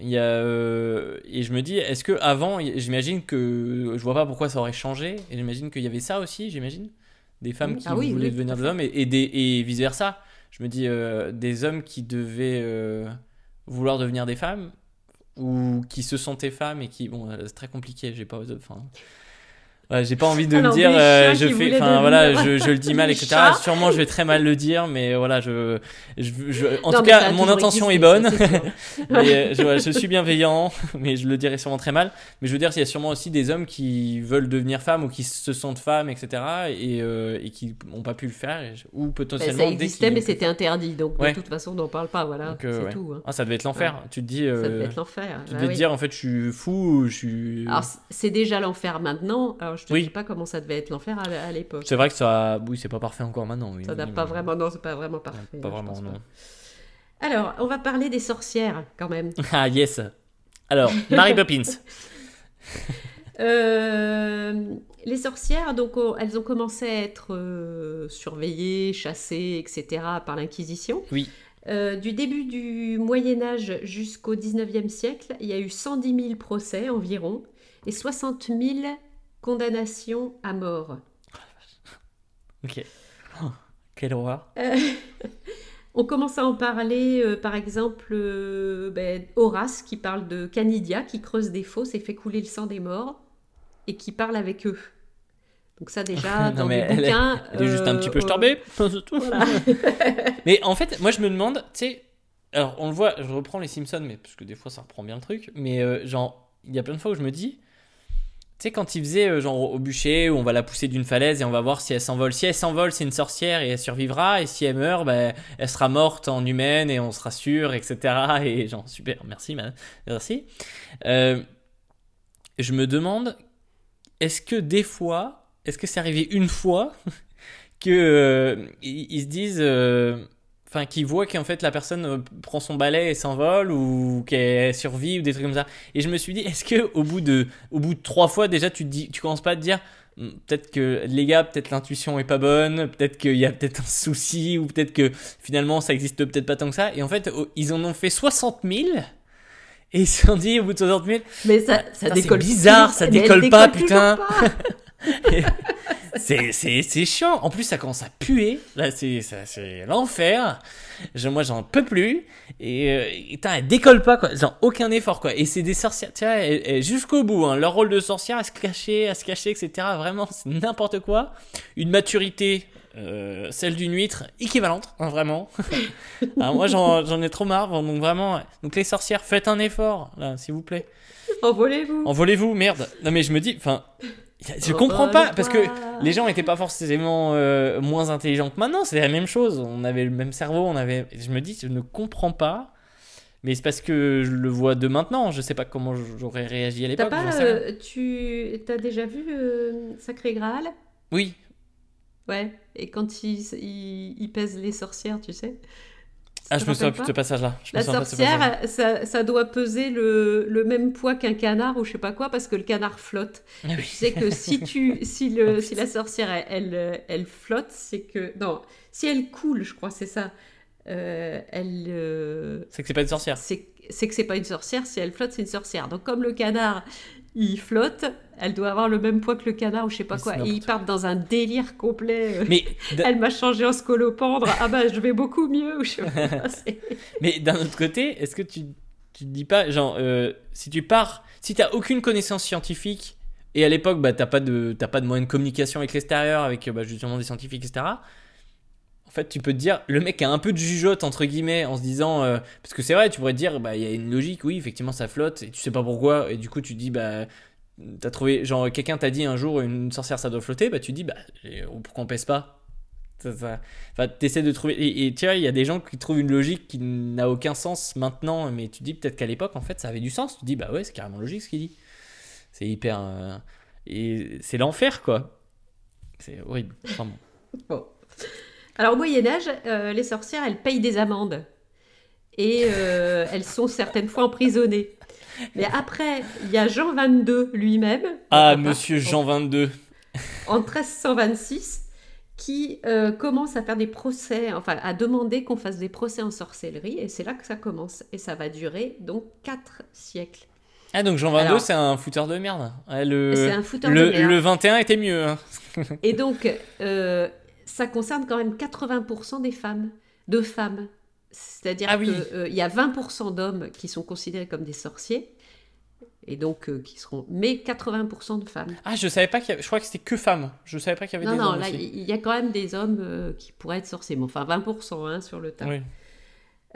il y a, euh, et je me dis, est-ce que avant, j'imagine que, je vois pas pourquoi ça aurait changé, et j'imagine qu'il y avait ça aussi, j'imagine, des femmes Mhm. qui Ah oui, voulaient oui, devenir des hommes, et, et, des, et vice versa. Je me dis, euh, des hommes qui devaient euh, vouloir devenir des femmes, ou qui se sentaient femmes et qui, bon, euh, c'est très compliqué, j'ai pas, enfin. J'ai pas envie de Alors, me dire, euh, je fais, enfin voilà, je, je le dis mal, etc. chats. Sûrement, je vais très mal le dire, mais voilà, je, je, je- en Non, tout ça cas, mon intention est bonne. ça, mais, euh, je, suis bienveillant, mais je le dirais sûrement très mal. Mais je veux dire, il y a sûrement aussi des hommes qui veulent devenir femmes ou qui se sentent femmes, etc. Et, euh, et qui n'ont pas pu le faire, ou Ben, potentiellement. ça dès existait, mais c'était interdit. Donc Ouais. de toute façon, on n'en parle pas. Voilà, euh, c'est ouais. tout. hein. Ah, ça devait être l'enfer. Tu te dis, euh, Ça devait être l'enfer. tu Bah devais te dire, en fait, je suis fou, je suis. Alors, c'est déjà l'enfer maintenant. Alors, je te Oui. dis pas comment ça devait être l'enfer à, à l'époque. C'est vrai que ça, oui, c'est pas parfait encore maintenant. Oui, Ça n'a pas vraiment, non, c'est pas vraiment parfait. Pas vraiment, non. pas. Alors, on va parler des sorcières quand même. Ah yes. Alors, Mary Poppins. Euh, les sorcières, donc, on- elles ont commencé à être euh, surveillées, chassées, etc. par l'Inquisition. Oui. Euh, du début du Moyen Âge jusqu'au 19e siècle, il y a eu 110 000 procès environ et 60 000 condamnations à mort. Ok. Oh, quelle horreur. Euh, on commence à en parler, euh, par exemple, euh, ben, Horace qui parle de Canidia qui creuse des fosses et fait couler le sang des morts et qui parle avec eux. Donc ça déjà, dans elle est- bouquins... Elle est juste un petit peu starbée, voilà. Mais en fait, moi je me demande, tu sais, alors on le voit, je reprends les Simpsons, mais parce que des fois ça reprend bien le truc, mais genre, il y a plein de fois où je me dis, tu sais, quand ils faisaient euh, genre au bûcher, où on va la pousser d'une falaise et on va voir si elle s'envole. Si elle s'envole, c'est une sorcière et elle survivra, et si elle meurt, ben, elle sera morte en humaine et on sera sûr, etc. Et genre, super, merci, madame. merci. Euh, je me demande, est-ce que des fois, est-ce que c'est arrivé une fois que euh, ils se disent, euh, enfin, qu'ils voient qu'en fait la personne euh, prend son balai et s'envole ou qu'elle survit ou des trucs comme ça. Et je me suis dit, est-ce que au bout de, au bout de trois fois déjà, tu te dis, tu commences pas à te dire, Hmm, peut-être que les gars, peut-être l'intuition est pas bonne, peut-être qu'il y a peut-être un souci ou peut-être que finalement ça existe peut-être pas tant que ça. Et en fait, ils en ont fait 60 000. Et ils se sont dit au bout de 60 000, Mais ça, ça Putain, c'est décolle bizarre, ça décolle pas, putain. pas. c'est, chiant. En plus, ça commence à puer. Là, c'est, l'enfer. Je- moi, j'en peux plus. Et, euh, et putain, elles décollent pas, quoi. Genre, aucun effort, quoi. Et c'est des sorcières, tu vois, jusqu'au bout. Hein. Leur rôle de sorcière, à se cacher, à se cacher, etc. Vraiment, c'est n'importe quoi. Une maturité, euh, celle d'une huître, équivalente, hein, vraiment. Alors, moi, j'en, ai trop marre. Donc, vraiment, donc les sorcières, faites un effort, là, s'il vous plaît. Envolez-vous. Envolez-vous, merde. Non, mais je me dis, enfin, je comprends pas parce que les gens étaient pas forcément euh, moins intelligents que maintenant. C'est la même chose. On avait le même cerveau. On avait. Je me dis, je ne comprends pas. Mais c'est parce que je le vois de maintenant. Je sais pas comment j'aurais réagi à l'époque. euh, tu as déjà vu euh, Sacré Graal? Oui. Ouais. Et quand il, il, il pèse les sorcières, tu sais Ah, je me souviens plus de ce passage-là. La sorcière, ça, ça doit peser le, le même poids qu'un canard ou je sais pas quoi parce que le canard flotte. Ah oui. sais que si tu, si le, si la sorcière elle, elle, elle flotte, c'est que non, si elle coule, je crois, c'est ça. euh, elle, euh, C'est que c'est pas une sorcière. c'est que c'est pas une sorcière. Si elle flotte, c'est une sorcière. Donc comme le canard, il flotte, elle doit avoir le même poids que le canard ou je sais pas Mais quoi. Et ils partent dans un délire complet. Mais Elle m'a changé en scolopendre. Ah bah je vais beaucoup mieux. Ou je sais pas. Mais d'un autre côté, est-ce que tu, tu te dis pas, genre, euh, si tu pars, si t'as aucune connaissance scientifique, et à l'époque, bah, t'as pas de, t'as pas de moyen de communication avec l'extérieur, avec euh, bah, justement des scientifiques, etc. En fait, tu peux te dire, le mec a un peu de jugeote, entre guillemets, en se disant, euh, parce que c'est vrai, tu pourrais te dire, bah, il y a une logique, oui, effectivement, ça flotte, et tu sais pas pourquoi, et du coup, tu dis, bah, t'as trouvé, genre, quelqu'un t'a dit un jour, une sorcière, ça doit flotter, bah, tu dis, bah, et, pourquoi on pèse pas? Enfin, t'essaies de trouver. Et, et tu vois, il y a des gens qui trouvent une logique qui n'a aucun sens maintenant, mais tu dis peut-être qu'à l'époque, en fait, ça avait du sens. Tu dis, bah ouais, c'est carrément logique ce qu'il dit. C'est hyper. euh, Et c'est l'enfer, quoi. C'est horrible. Enfin, bon. Alors au Moyen Âge, euh, les sorcières, elles payent des amendes. Et euh, elles sont certaines fois emprisonnées. Mais après, il y a Jean 22 lui-même. Ah, le papa, monsieur Jean 22. En 1326, qui euh, commence à faire des procès, enfin à demander qu'on fasse des procès en sorcellerie. Et c'est là que ça commence. Et ça va durer donc 4 siècles. Ah, donc Jean 22, Alors- c'est un fouteur de merde. Ouais, le... C'est un fouteur le, de merde. le 21 était mieux. hein. Et donc, euh, ça concerne quand même 80% des femmes, de femmes. C'est-à-dire Ah oui. qu'il y a 20% d'hommes qui sont considérés comme des sorciers, et donc euh, qui seront, mais 80% de femmes. Ah, je savais pas qu'il y avait. Je crois que c'était que femmes. Je savais pas qu'il y avait Non, des non, hommes là, aussi. il y a quand même des hommes euh, qui pourraient être sorciers, mais enfin 20% hein, sur le tas. Oui.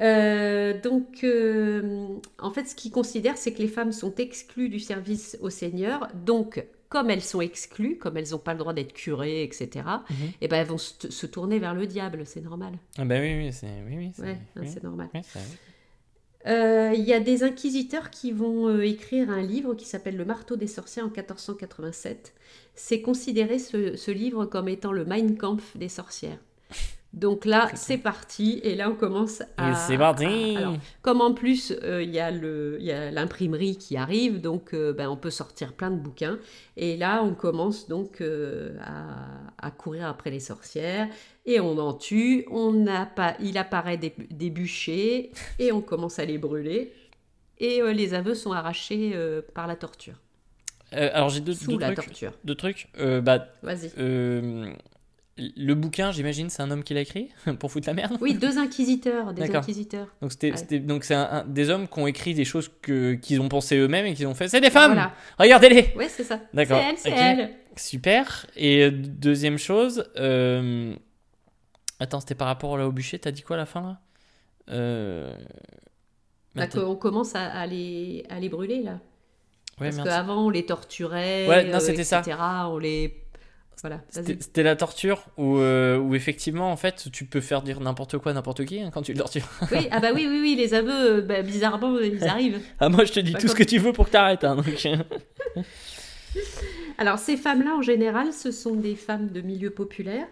Euh, donc, euh, en fait, ce qu'ils considèrent, c'est que les femmes sont exclues du service au Seigneur. Donc, comme elles sont exclues, comme elles n'ont pas le droit d'être curées, etc., Mhm. eh ben, elles vont se, se tourner vers le diable, c'est normal. Ah, bah oui, oui, c'est. Oui, oui, c'est. Ouais, oui. normal. Euh, Il y a des inquisiteurs qui vont euh, écrire un livre qui s'appelle Le marteau des sorciers en 1487. C'est considéré ce, ce livre comme étant le Mein Kampf des sorcières. Donc là, c'est parti, et là on commence à. Et c'est parti. à- alors, comme en plus euh, il y a y l'imprimerie qui arrive, donc euh, ben, on peut sortir plein de bouquins. Et là, on commence donc euh, à, à courir après les sorcières et on en tue. On pas, il apparaît des, des bûchers et on commence à les brûler. Et les aveux sont arrachés par la torture, alors, j'ai deux, deux la trucs. torture. Deux trucs. Bah, Vas-y. Le bouquin, j'imagine, c'est un homme qui l'a écrit pour foutre la merde. Oui, deux inquisiteurs, des inquisiteurs. Donc c'était, Ouais. donc c'est un- un- des hommes qui ont écrit des choses que qu'ils ont pensé eux-mêmes et qu'ils ont fait. C'est des femmes. Voilà. Regardez-les. Ouais, c'est ça. C'est D'accord. elle, c'est Ok. elle. Super. Et euh, deuxième chose, euh, attends, c'était par rapport là au bûcher. T'as dit quoi à la fin là? Euh... Bah, qu'on commence à, à les, à les brûler là. Ouais, Parce qu'avant, on les torturait, Ouais, non, euh, ça. etc. On les. Voilà, C'était, la torture où, euh, où effectivement en fait tu peux faire dire n'importe quoi à n'importe qui hein, quand tu le tortures. Oui, ah bah oui, oui, oui, les aveux, euh, bah, bizarrement, ils arrivent. Ah moi je te dis Bah, tout ce que tu veux pour que t'arrêtes. Hein, donc... Alors, ces femmes-là, en général, ce sont des femmes de milieu populaire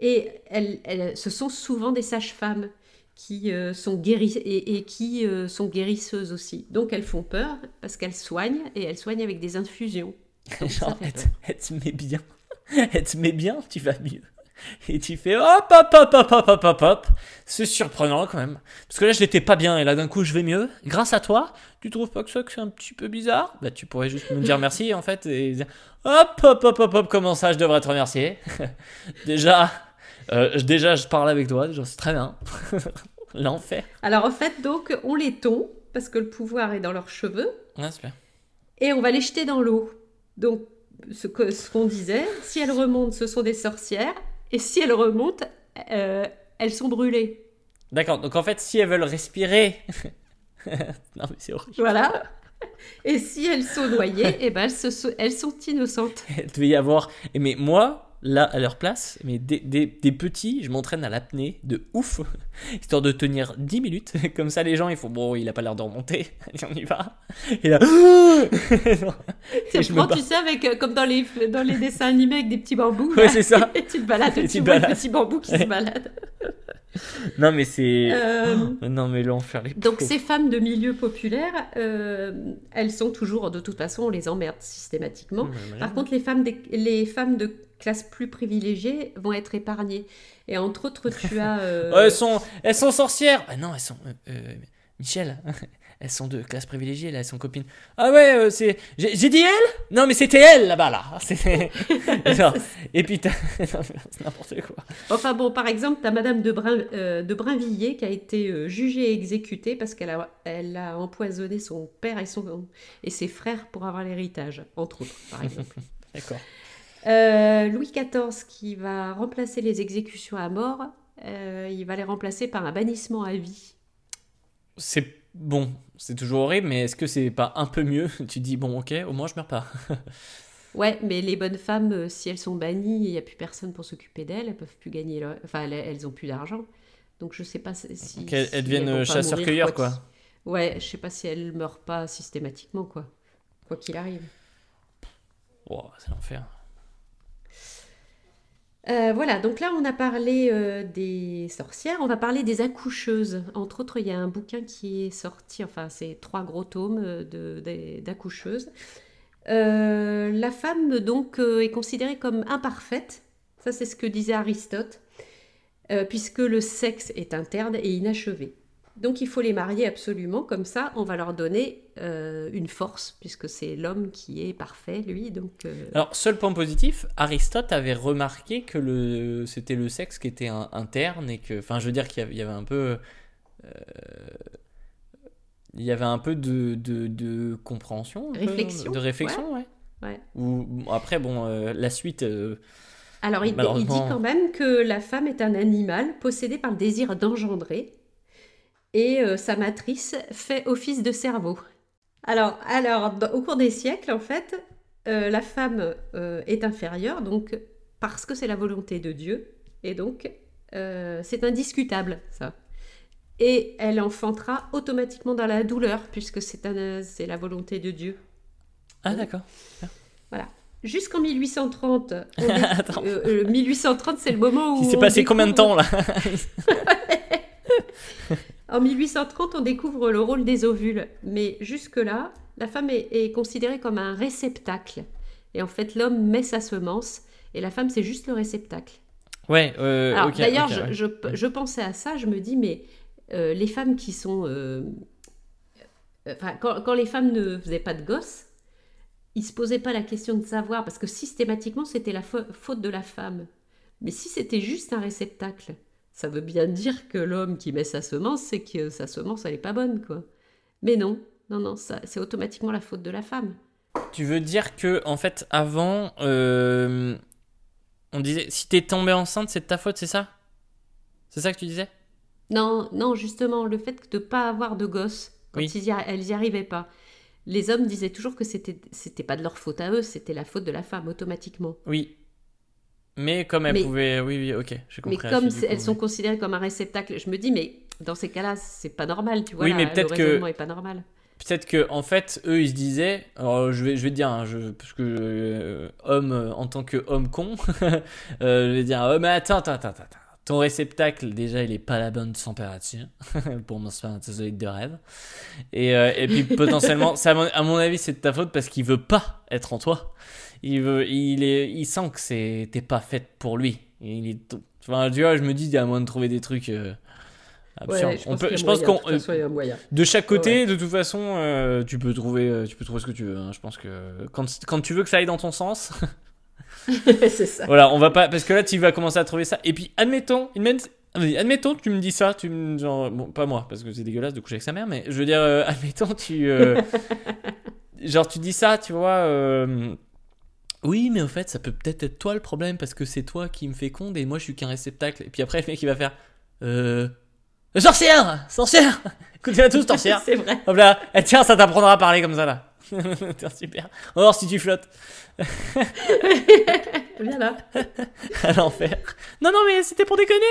et elles, elles- ce sont souvent des sages-femmes qui euh, sont guéri- et, et qui euh, sont guérisseuses aussi. Donc, elles font peur parce qu'elles soignent et elles soignent avec des infusions. Donc, ça Genre, fait elle, peur. elle te met bien. Elle te met bien, tu vas mieux. Et tu fais hop, hop, hop, hop, hop, hop, hop, hop. C'est surprenant quand même. Parce que là, je n'étais pas bien et là, d'un coup, je vais mieux. Grâce à toi, tu trouves pas que ça que c'est un petit peu bizarre Bah, tu pourrais juste me dire merci en fait et dire hop, hop, hop, hop, hop, comment ça, je devrais te remercier Déjà, euh, déjà, je parle avec toi, c'est très bien. L'enfer. Alors en fait, donc, on les tond parce que le pouvoir est dans leurs cheveux Ouais, super. et on va les jeter dans l'eau. Donc, ce qu'on disait, si elles remontent, ce sont des sorcières, et si elles remontent, euh, elles sont brûlées. D'accord, donc en fait, si elles veulent respirer. non, mais c'est horrible. Voilà. Et si elles sont noyées, eh ben elles, se sont- elles sont innocentes. Il devait y avoir. Et Mais moi, là, à leur place, mais des, des, des petits, je m'entraîne à l'apnée de ouf, histoire de tenir 10 minutes. Comme ça, les gens, ils font bon, il a pas l'air de remonter. Allez, on y va. Et là. Tu Et je prends, tu sais, avec, euh, comme dans les, dans les dessins animés avec des petits bambous. Ouais, c'est ça. Et tu te balades, Et tu vois le balades. petit bambou qui se Ouais. balade. Non, mais c'est. Euh, Non, mais l'enfer, les Donc ces femmes de milieu populaire, euh, elles sont toujours, de toute façon, on les emmerde systématiquement. Par contre, les femmes, des- les femmes de classe plus privilégiée vont être épargnées. Et entre autres, tu as... euh, elles, sont, elles sont sorcières Ah non, elles sont... euh, euh, Michel, elles sont de classe privilégiée, là, elles sont copines. Ah ouais, euh, c'est... J'ai dit elle Non, mais c'était elle, là-bas, là. Et puis, t'as- c'est n'importe quoi. Enfin bon, par exemple, tu as Madame de, Brin, euh, de Brinvilliers qui a été euh, jugée et exécutée parce qu'elle a, elle a empoisonné son père et, son, et ses frères pour avoir l'héritage, entre autres, par exemple. D'accord. Euh, Louis XIV qui va remplacer les exécutions à mort, euh, il va les remplacer par un bannissement à vie. C'est bon, c'est toujours horrible, mais est-ce que c'est pas un peu mieux? Tu dis, bon, ok, au moins je meurs pas. Ouais, mais les bonnes femmes, euh, si elles sont bannies il n'y a plus personne pour s'occuper d'elles, elles peuvent plus gagner leur... Enfin, elles, elles ont plus d'argent. Donc je sais pas si... Qu'elles si elles deviennent chasseurs-cueilleurs, quoi. Ouais, je sais pas si elles meurent pas systématiquement, quoi. Quoi qu'il arrive. Wow, c'est l'enfer. Euh, voilà, donc là on a parlé euh, des sorcières, on va parler des accoucheuses. Entre autres, il y a un bouquin qui est sorti, enfin c'est trois gros tomes euh, d'accoucheuses. La femme donc est considérée comme imparfaite, ça c'est ce que disait Aristote, puisque le sexe est interne et inachevé. Donc il faut les marier absolument, comme ça on va leur donner euh, une force, puisque c'est l'homme qui est parfait, lui. Donc, euh, Alors, seul point positif, Aristote avait remarqué que le, c'était le sexe qui était un- interne et que, enfin, je veux dire qu'il y avait, il y avait un peu, euh, il y avait un peu de, de, de compréhension, peu, Réflexion, de réflexion, ouais. ouais. Ou bon, après, bon, la suite, Alors, il, il dit quand même que la femme est un animal possédé par le désir d'engendrer et euh, sa matrice fait office de cerveau. Alors, alors dans- au cours des siècles, en fait, euh, la femme euh, est inférieure, donc parce que c'est la volonté de Dieu, et donc euh, c'est indiscutable, ça. Et elle enfantera automatiquement dans la douleur, puisque c'est la volonté de Dieu. ah d'accord. Jusqu'en 1830, on est- Attends. euh, euh, 1830, c'est le moment où Il s'est passé combien de temps là En 1830, on découvre le rôle des ovules, mais jusque-là, la femme est, est considérée comme un réceptacle. Et en fait, l'homme met sa semence, et la femme, c'est juste le réceptacle. Ouais. Euh, Alors, d'ailleurs, je, ouais. je- je pensais à ça, je me dis, mais euh, les femmes qui sont... euh, enfin, quand, quand les femmes ne faisaient pas de gosses, ils se posaient pas la question de savoir, parce que systématiquement, c'était la fa- faute de la femme. Mais si c'était juste un réceptacle, ça veut bien dire que l'homme qui met sa semence, c'est que sa semence, elle est pas bonne, quoi. Mais non, non, non, ça, c'est automatiquement la faute de la femme. Tu veux dire que en fait avant, euh, on disait si t'es tombée enceinte c'est de ta faute, c'est ça? C'est ça que tu disais? Non, non, justement, le fait de ne pas avoir de gosses, quand Oui. ils y elles n'y arrivaient pas. Les hommes disaient toujours que c'était c'était pas de leur faute à eux, c'était la faute de la femme automatiquement. Oui. Mais comme elle Mais- pouvait, oui, oui, ok, j'ai Mais compris. comme c'est- coup, elles sont oui. considérées comme un réceptacle, je me dis, mais dans ces cas-là, c'est pas normal, tu vois. Oui, mais peut-être que- est pas normal. Peut-être que en fait, eux, ils se disaient, alors je vais, je vais te dire, hein, je, parce que euh, homme euh, en tant que homme con, euh, je vais dire, oh mais attends, attends, attends, attends. Ton réceptacle, déjà, il est pas à la bonne température pour mon spermatozoïde de rêve. Et, euh, et puis potentiellement, ça, à mon- à mon avis, c'est de ta faute parce qu'il veut pas être en toi. Il veut, il est, il sent que t'es pas faite pour lui. Il est tout- Enfin, tu vois, je me dis, il y a moyen de trouver des trucs euh, absurdes. Ouais, je On pense peut- qu'il y a je pense moyen, qu'on, de façon, chaque côté, de toute façon, euh, tu peux trouver, euh, tu peux trouver ce que tu veux. hein. Je pense que quand, quand tu veux que ça aille dans ton sens, c'est ça. voilà, on va pas, parce que là, tu vas commencer à trouver ça. Et puis, admettons, vas-y, admettons, tu me dis ça, tu me, genre, bon, pas moi, parce que c'est dégueulasse de coucher avec sa mère, mais je veux dire, euh, admettons, tu, euh, genre, tu dis ça, tu vois. euh, oui, mais au fait, ça peut peut-être être toi le problème parce que c'est toi qui me féconde et moi je suis qu'un réceptacle. Et puis après, le mec il va faire Euh. Sorcière Sorcière Écoutez à tous, sorcière c'est vrai. Hop là, eh, tiens, ça t'apprendra à parler comme ça là. Tiens, super. On va voir si tu flottes Viens là. à l'enfer. Non, non, mais c'était pour déconner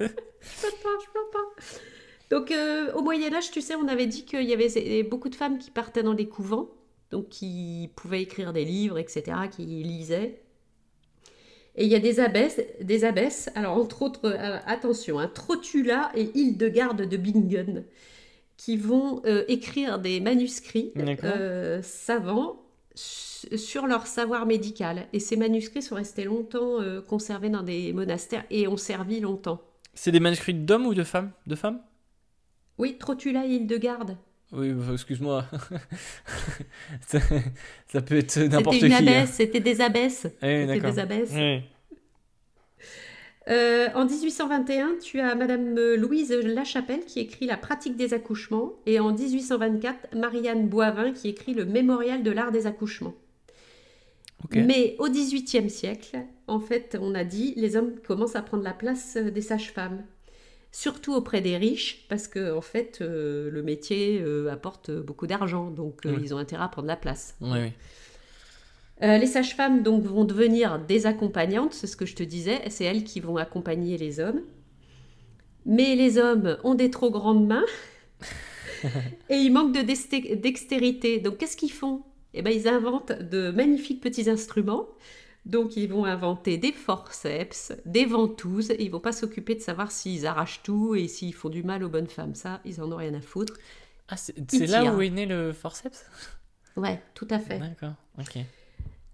Je peux pas, je peux pas. Donc, euh, au Moyen-Âge, tu sais, on avait dit qu'il y avait beaucoup de femmes qui partaient dans les couvents, donc qui pouvaient écrire des livres, etc., qui lisaient. Et il y a des abbesses, des abbesses alors entre autres, euh, attention, hein, Trotula et Hildegarde de Bingen, qui vont euh, écrire des manuscrits euh, savants su- sur leur savoir médical. Et ces manuscrits sont restés longtemps conservés dans des monastères et ont servi longtemps. C'est des manuscrits d'hommes ou de femmes? De femmes? Oui, Trotula et Hildegarde. Oui, excuse-moi. ça, ça peut être C'était n'importe qui. une hein. c'était des abbesses. Oui, C'était d'accord. des abbesses. Oui. Euh, en 1821, tu as Madame euh, Louise Lachapelle qui écrit La pratique des accouchements et en 1824, Marianne Boivin qui écrit Le mémorial de l'art des accouchements. Mais au XVIIIe siècle, en fait, on a dit, les hommes commencent à prendre la place euh, des sages-femmes. Surtout auprès des riches, parce que en fait, euh, le métier euh, apporte beaucoup d'argent, donc euh, Oui. ils ont intérêt à prendre la place. Oui, oui. Les sages-femmes donc vont devenir des accompagnantes, c'est ce que je te disais, c'est elles qui vont accompagner les hommes. Mais les hommes ont des trop grandes mains et ils manquent de dextérité. Donc qu'est-ce qu'ils font? Eh ben ils inventent de magnifiques petits instruments. Donc ils vont inventer des forceps, des ventouses. Et ils vont pas s'occuper de savoir s'ils arrachent tout et s'ils font du mal aux bonnes femmes. Ça, ils en ont rien à foutre. Ah, c'est là où est né le forceps? Ouais, tout à fait. D'accord, ok.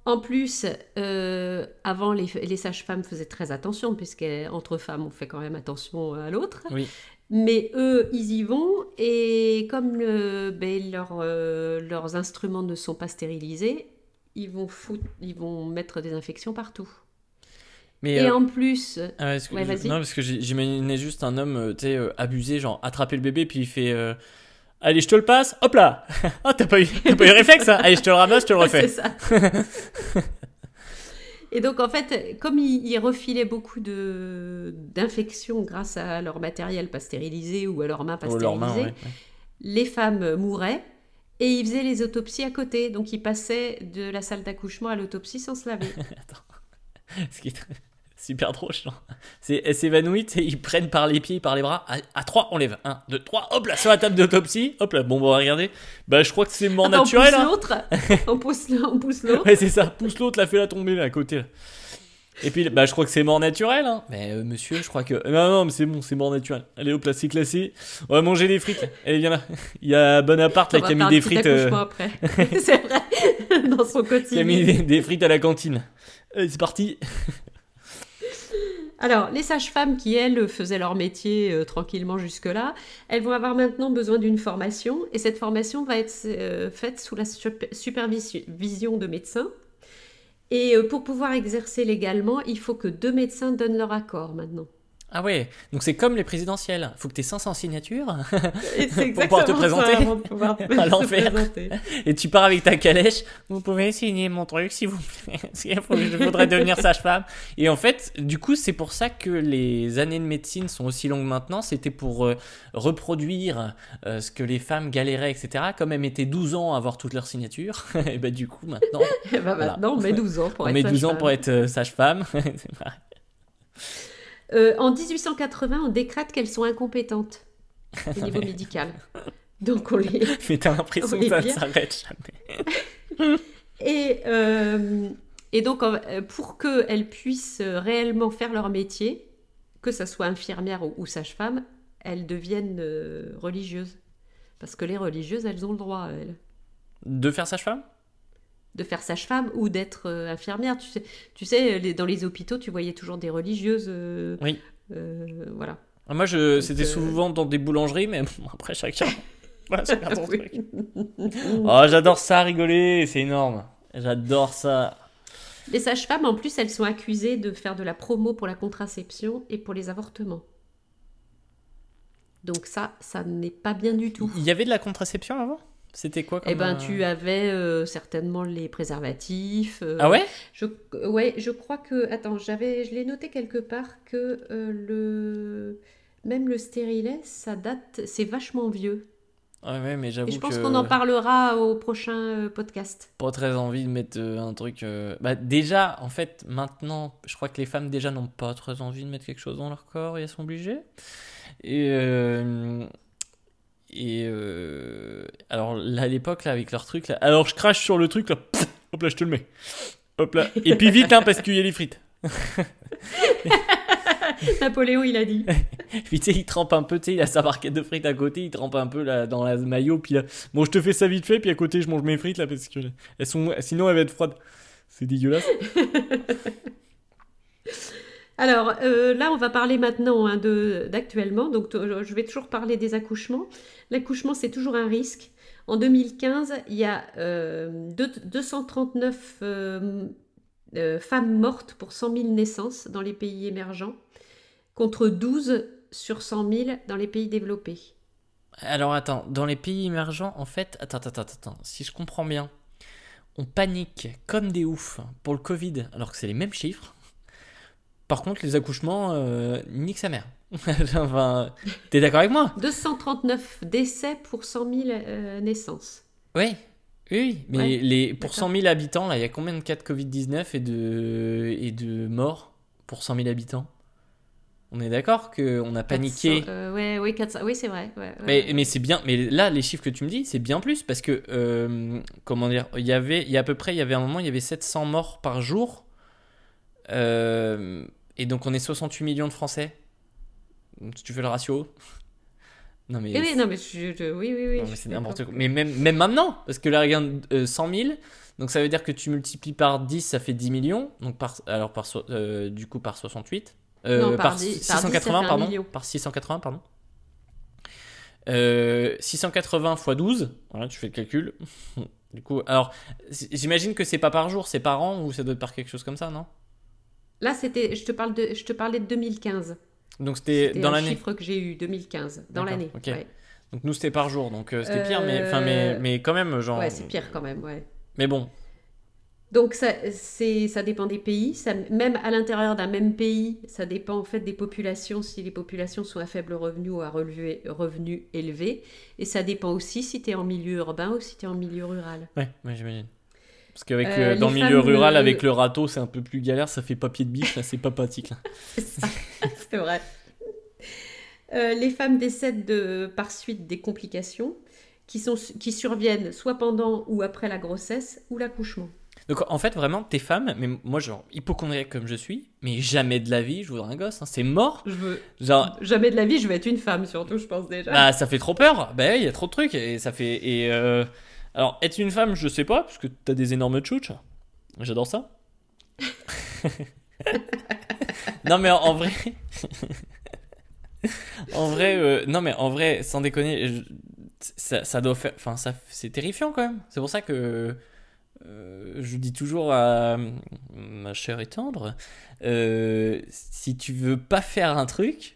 En plus, euh, avant, les, les sages-femmes faisaient très attention, puisqu'entre femmes, on fait quand même attention à l'autre. Oui. Mais eux, ils y vont, et comme le- ben, leur, euh, leurs instruments ne sont pas stérilisés, ils vont, foutre- ils vont mettre des infections partout. Mais Et euh, en plus, ah ouais, Ouais, je- non, parce que j'imaginais juste un homme, euh, tu sais, euh, abusé, genre attraper le bébé, puis il fait euh, Allez, je te le passe, hop là Ah, t'as pas eu, t'as pas eu le réflexe, hein Allez, je te le ramasse, je te le refais. c'est ça. Et donc, en fait, comme ils, refilaient beaucoup de- d'infections grâce à leur matériel pas stérilisé ou à leurs mains pas Oh, stérilisées, ouais. les femmes mouraient et ils faisaient les autopsies à côté. Donc ils passaient de la salle d'accouchement à l'autopsie sans se laver. Ce qui est super drôle, genre. C'est, elle s'évanouit, ils prennent par les pieds, par les bras. À, à 3, on lève. 1, 2, 3, hop là, sur la table d'autopsie. Hop là, bon, bon, regardez. Bah, je crois que c'est mort Attends, naturel. on pousse hein. l'autre, on pousse, on pousse l'autre. Ouais, c'est ça. Pousse l'autre, la fait la tomber là, à côté. Là. Et puis, bah, je crois que c'est mort naturel. Hein. Mais euh, monsieur, je crois que. Non, non, mais c'est bon, c'est mort naturel. Allez, hop là, c'est classé. On va manger des frites. Allez, viens là. Il y a Bonaparte là, qui a mis des frites. euh, après. c'est vrai, dans son qui a quotidien. mis des, des frites à la cantine. Allez, c'est parti. Alors, les sages-femmes qui, elles, faisaient leur métier euh, tranquillement jusque-là, elles vont avoir maintenant besoin d'une formation, et cette formation va être euh, faite sous la sup- supervision de médecins. Et euh, pour pouvoir exercer légalement, il faut que deux médecins donnent leur accord maintenant. Ah ouais, donc c'est comme les présidentielles. Faut que tu aies 500 signatures. Et c'est Pour pouvoir te présenter avant de pouvoir à se l'enfer. présenter. Et tu pars avec ta calèche. Vous pouvez signer mon truc, s'il vous plaît. Je voudrais devenir sage-femme. Et en fait, du coup, c'est pour ça que les années de médecine sont aussi longues maintenant. C'était pour euh, reproduire euh, ce que les femmes galéraient, etc. Comme elles mettaient 12 ans à avoir toutes leurs signatures. et ben du coup, maintenant, Et bah, Voilà. maintenant, on met 12 ans pour on être met 12 ans sage-femme. pour être euh, sage-femme. C'est. Euh, en 1880, on décrète qu'elles sont incompétentes au niveau médical. Donc on les... Mais t'as l'impression que ça ne s'arrête jamais. Et, euh, et donc, euh, pour qu'elles puissent réellement faire leur métier, que ce soit infirmière ou, ou sage-femme, elles deviennent euh, religieuses. Parce que les religieuses, elles ont le droit, elles. De faire sage-femme? De faire sage-femme ou d'être euh, infirmière. Tu sais, tu sais les- dans les hôpitaux, tu voyais toujours des religieuses. euh, Oui. euh, voilà. Ah, Moi, c'était souvent dans des boulangeries, mais bon, après, chacun. voilà, chacun son Oui. truc. Oh, j'adore ça, rigoler, c'est énorme. J'adore ça. Les sages-femmes, en plus, elles sont accusées de faire de la promo pour la contraception et pour les avortements. Donc ça, ça n'est pas bien du tout. Il y avait de la contraception avant? C'était quoi comme Eh ben, tu avais euh, certainement les préservatifs. euh, Ah ouais? je, ouais, je crois que. Attends, j'avais, je l'ai noté quelque part que euh, le. Même le stérilet, ça date. C'est vachement vieux. Ouais, ouais, mais j'avoue Et je pense qu'on en parlera au prochain podcast. pas très envie de mettre un truc. Bah, déjà, en fait, maintenant, je crois que les femmes déjà n'ont pas très envie de mettre quelque chose dans leur corps et elles sont obligées. Et. Et. euh, Alors, là, à l'époque, là, avec leur truc, là. Alors, je crache sur le truc, là. pff, hop là, je te le mets. Hop là. Et puis vite, hein, parce qu'il y a les frites. Napoléon, il a dit. Puis tu sais, il trempe un peu, tu sais, il a sa barquette de frites à côté, il trempe un peu là, dans la maillot, puis là, bon, je te fais ça vite fait, puis à côté, je mange mes frites là, parce que elles sont, sinon elles vont être froides. C'est dégueulasse. Alors euh, là, on va parler maintenant hein, d'actuellement. Donc je vais toujours parler des accouchements. L'accouchement, c'est toujours un risque. En 2015, il y a euh, deux- 239 euh, euh, femmes mortes pour 100 000 naissances dans les pays émergents, contre 12 sur 100 000 dans les pays développés. Alors attends, dans les pays émergents, en fait, attends, attends, attends, attends, si je comprends bien, on panique comme des oufs pour le Covid, alors que c'est les mêmes chiffres. Par contre, les accouchements, euh, nique sa mère. enfin, t'es d'accord avec moi? 239 décès pour 100 000 euh, naissances. Oui, oui, oui, mais Ouais, les, pour d'accord. 100 000 habitants, là, il y a combien de cas de Covid-19 et de, et de morts pour 100 000 habitants? On est d'accord qu'on a paniqué 400, euh, ouais, ouais, 400, oui, c'est vrai. ouais. Mais, mais c'est bien, mais là, les chiffres que tu me dis, c'est bien plus parce que, euh, comment dire, il y avait, il y a à peu près, il y avait un moment, il y avait 700 morts par jour. Euh, et donc, on est 68 millions de Français. Si tu fais le ratio. Non, mais. Eh oui, non, mais je- je- oui, oui, oui. c'est n'importe quoi. Mais même, même maintenant, parce que là, regarde, euh, 100 000. Donc, ça veut dire que tu multiplies par 10, ça fait 10 millions. Donc, par, alors, par, euh, du coup, par 68. Euh, Non, par par, 10, par 10, ça 680, fait un pardon. Par 680, pardon. Euh, 680 x 12, voilà, tu fais le calcul. du coup, alors, j'imagine que c'est pas par jour, c'est par an ou ça doit être par quelque chose comme ça, non? Là, c'était, je te parle de, je te parlais de 2015. Donc c'était dans l'année. chiffre que j'ai eu 2015 dans l'année. ok. Ouais, Donc nous c'était par jour, donc euh, c'était pire, mais enfin mais, Euh, mais quand même genre. Ouais, c'est pire quand même. Ouais. Mais bon, Donc ça, c'est, ça dépend des pays. Ça, même à l'intérieur d'un même pays, ça dépend en fait des populations. Si les populations sont à faible revenu ou à relevé, revenu élevé, et ça dépend aussi si tu es en milieu urbain ou si tu es en milieu rural. ouais, ouais, j'imagine. Parce qu'avec Euh, le- dans le milieu femmes, rural, euh, avec le râteau, c'est un peu plus galère, ça fait papier de biche, là c'est pas pratique. C'est vrai. Euh, les femmes décèdent de, par suite des complications qui, sont, qui surviennent soit pendant ou après la grossesse ou l'accouchement. Donc en fait, vraiment, t'es femme, mais moi, genre, hypochondriaque comme je suis, mais jamais de la vie, je voudrais un gosse, hein, c'est mort. Je veux Genre, jamais de la vie, je vais être une femme surtout, je pense déjà. bah, ça fait trop peur. Bah, il y a trop de trucs, et ça fait. Et euh, alors, être une femme, je sais pas, parce que t'as des énormes tchouches. J'adore ça. non, mais en, en vrai. en vrai, euh, non, mais en vrai, sans déconner, je- ça, ça doit faire. Enfin, ça, c'est terrifiant quand même. C'est pour ça que. euh, je dis toujours à ma chère et tendre, euh, si tu veux pas faire un truc,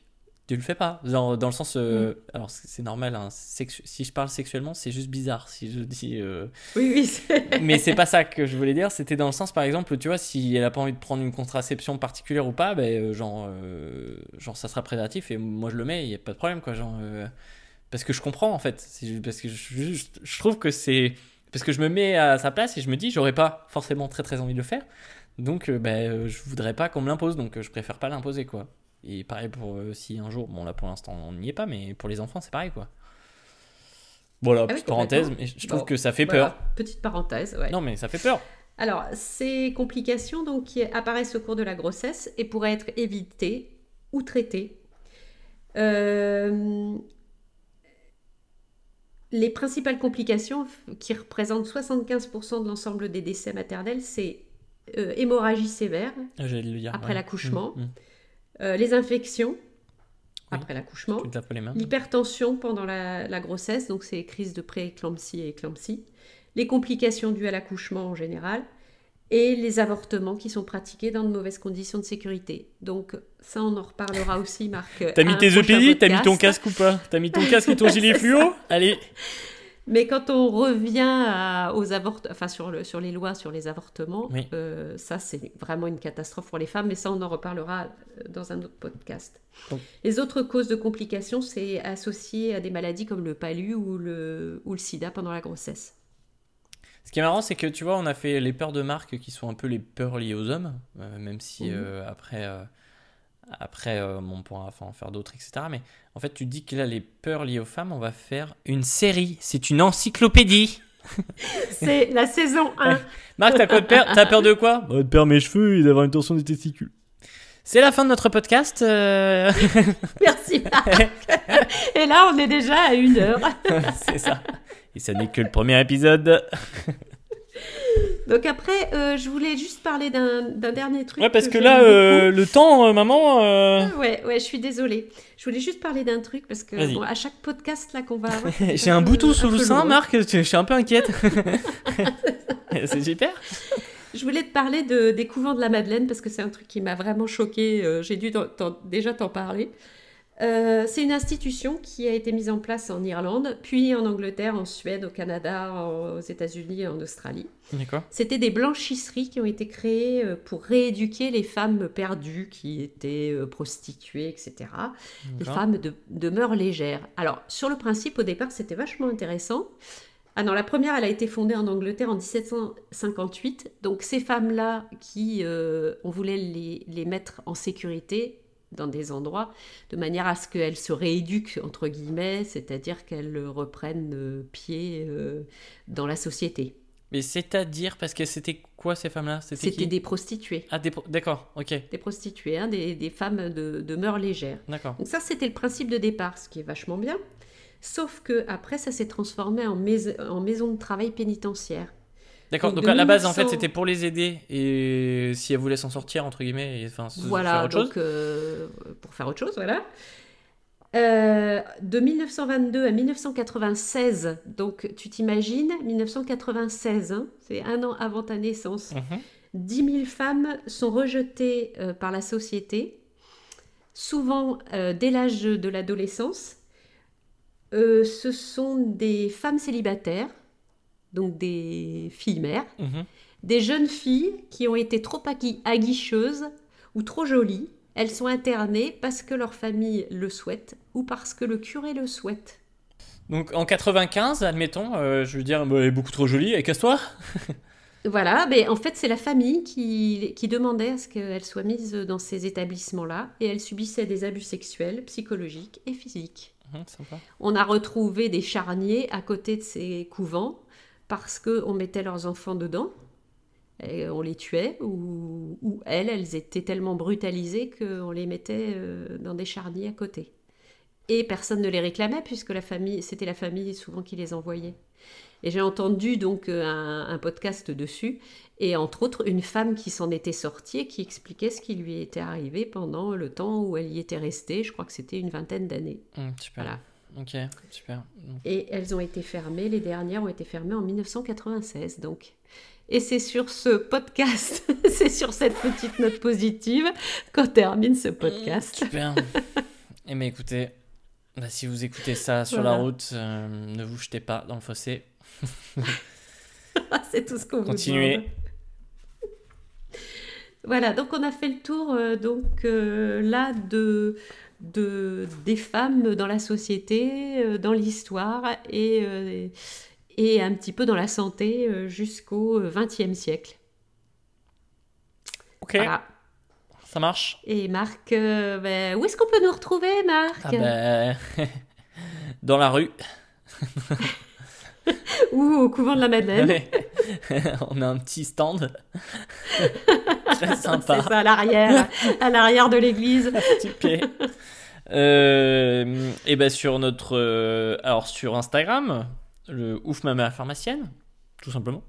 tu le fais pas. Genre, dans le sens. euh, Alors, c'est normal, hein, si je parle sexuellement, c'est juste bizarre. Si je dis. euh, Oui, oui, mais c'est pas ça que je voulais dire. C'était dans le sens, par exemple, tu vois, si elle a pas envie de prendre une contraception particulière ou pas, ben, euh, genre, euh, genre, ça sera prédatif et moi je le mets, il a pas de problème, quoi. Genre, parce que je comprends en fait. Parce que je, trouve que c'est. Parce que je me mets à sa place et je me dis, j'aurais pas forcément très très envie de le faire. Donc, ben, je voudrais pas qu'on me l'impose, donc je préfère pas l'imposer, quoi. Et pareil pour euh, si un jour, bon là pour l'instant on n'y est pas, mais pour les enfants c'est pareil, quoi. Voilà, oui, petite parenthèse, mais je trouve Bon, que ça fait Voilà, peur. petite parenthèse, ouais. Non, mais ça fait peur. Alors, ces complications donc, qui apparaissent au cours de la grossesse et pourraient être évitées ou traitées. Euh, les principales complications qui représentent 75% de l'ensemble des décès maternels, c'est euh, hémorragie sévère, Ah, dire. Après ouais. l'accouchement. Mm, mm. Euh, les infections après l'accouchement, les l'hypertension pendant la, la grossesse, donc c'est crises de pré-éclampsie et éclampsie, les complications dues à l'accouchement en général, et les avortements qui sont pratiqués dans de mauvaises conditions de sécurité. Donc ça, on en reparlera aussi, Marc. T'as mis tes EPI, t'as mis ton casque ou pas? T'as mis ton casque et ton gilet fluo? Allez. Mais quand on revient à- aux avort... enfin, sur, le, sur les lois sur les avortements, Oui. euh, ça c'est vraiment une catastrophe pour les femmes, mais ça on en reparlera euh, dans un autre podcast. Donc- Les autres causes de complications, c'est associé à des maladies comme le palu ou le, ou le sida pendant la grossesse. Ce qui est marrant, c'est que tu vois, on a fait les peurs de marque qui sont un peu les peurs liées aux hommes, euh, même si euh, après, après euh, on pourra enfin, en faire d'autres, etc. Mais en fait, tu dis que là, les peurs liées aux femmes, on va faire une série. C'est une encyclopédie. C'est la saison 1. Marc, t'as quoi de peur? T'as peur de quoi? Bah, De perdre mes cheveux et d'avoir une torsion des testicules. C'est la fin de notre podcast. euh, Merci Marc. Et là, on est déjà à une heure. C'est ça. Et ça n'est que le premier épisode. Donc après, euh, je voulais juste parler d'un dernier truc. Ouais, parce que là, euh, le temps, euh, maman. euh, Ouais, ouais, je suis désolée. Je voulais juste parler d'un truc parce que bon, à chaque podcast là qu'on va avoir, J'ai un bouton sous le sein. Marc. Je suis un peu inquiète. C'est super. Je voulais te parler de, des couvents de la Madeleine parce que c'est un truc qui m'a vraiment choqué. J'ai dû déjà t'en parler. Euh, c'est une institution qui a été mise en place en Irlande, puis en Angleterre, en Suède, au Canada, en- aux États-Unis et en Australie. C'était des blanchisseries qui ont été créées euh, pour rééduquer les femmes perdues qui étaient euh, prostituées, etc. D'accord. femmes de, de mœurs légères. Alors, sur le principe, au départ, c'était vachement intéressant. Ah non, la première, elle a été fondée en Angleterre en 1758. Donc, ces femmes-là, qui, euh, on voulait les, les mettre en sécurité dans des endroits, de manière à ce qu'elles se rééduquent, entre guillemets, c'est-à-dire qu'elles reprennent euh, pied euh, dans la société. Mais c'est-à-dire, parce que c'était quoi ces femmes-là? C'était des prostituées. Ah, d'accord, ok, Des prostituées, hein, des, des femmes de, de mœurs légères. d'accord. Donc ça, c'était le principe de départ, ce qui est vachement bien. Sauf que après, ça s'est transformé en, mais- en maison de travail pénitentiaire. D'accord, Donc, à la base, en fait, 1900 c'était pour les aider et si elles voulaient s'en sortir, entre guillemets, et enfin, Voilà, faire autre chose. donc euh, pour faire autre chose, voilà. Euh, de 1922 à 1996, donc tu t'imagines, 1996, hein, c'est un an avant ta naissance, Mhm. 10 000 femmes sont rejetées euh, par la société, souvent euh, dès l'âge de l'adolescence. Ce sont des femmes célibataires, donc des filles mères, Mhm. des jeunes filles qui ont été trop agui- aguicheuses ou trop jolies. Elles sont internées parce que leur famille le souhaite ou parce que le curé le souhaite. Donc en 95, admettons, euh, je veux dire, bah, elle est beaucoup trop jolie, et casse-toi Voilà, mais en fait, c'est la famille qui, qui demandait à ce qu'elles soient mises dans ces établissements-là et elles subissaient des abus sexuels, psychologiques et physiques. Mhm, Sympa. On a retrouvé des charniers à côté de ces couvents parce qu'on mettait leurs enfants dedans, et on les tuait, ou, ou elles, elles étaient tellement brutalisées qu'on les mettait euh, dans des charniers à côté. Et personne ne les réclamait puisque la famille, c'était la famille souvent qui les envoyait. Et j'ai entendu donc euh, un, un podcast dessus, et entre autres une femme qui s'en était sortie et qui expliquait ce qui lui était arrivé pendant le temps où elle y était restée. Je crois que c'était une vingtaine d'années. Mhm, super. Voilà. Ok, super. Et elles ont été fermées, les dernières ont été fermées en 1996 donc. Et c'est sur ce podcast, c'est sur cette petite note positive qu'on termine ce podcast. Super. Eh bien écoutez, bah, si vous écoutez ça sur la route, euh, ne vous jetez pas dans le fossé. c'est tout ce qu'on vous Continuez. demande. Voilà, donc on a fait le tour euh, donc euh, là de, de des femmes dans la société, euh, dans l'histoire et euh, et un petit peu dans la santé euh, jusqu'au XXe siècle. Ok, Voilà. Ça marche? Et Marc, euh, ben, où est-ce qu'on peut nous retrouver, Marc? Ah ben, dans la rue. Ou au couvent de la Madeleine Ouais. On a un petit stand. Très C'est sympa. ça, à l'arrière, à l'arrière de l'église. Euh, et ben sur notre, euh, alors sur Instagram, le ouf ma mère pharmacienne, tout simplement.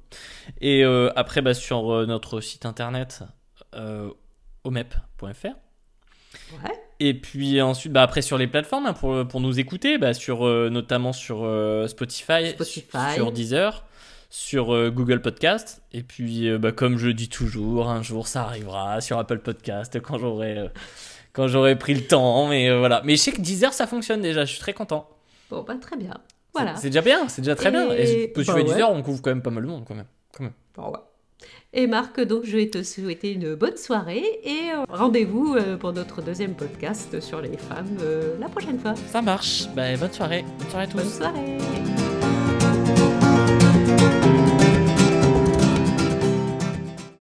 Et euh, après bah, sur notre site internet omep.fr. Ouais. Et puis ensuite, bah, après sur les plateformes hein, pour, pour nous écouter, bah, sur, euh, notamment sur euh, Spotify, Spotify. sur Deezer, sur euh, Google Podcast. Et puis, bah, comme je dis toujours, un jour ça arrivera sur Apple Podcast quand j'aurai quand j'aurai pris le temps. Mais voilà. Mais je sais que Deezer ça fonctionne déjà. Je suis très content. Bon, bah, très bien. Voilà. C'est déjà bien. C'est déjà très Et- bien. Et peux bah ouais. Deezer, on couvre quand même pas mal de monde quand même. Quand même. Bon, ouais. Et Marc, donc je vais te souhaiter une bonne soirée et euh, rendez-vous euh, pour notre deuxième podcast sur les femmes euh, la prochaine fois. Ça marche. Bah, bonne soirée. Bonne soirée à tous. Bonne soirée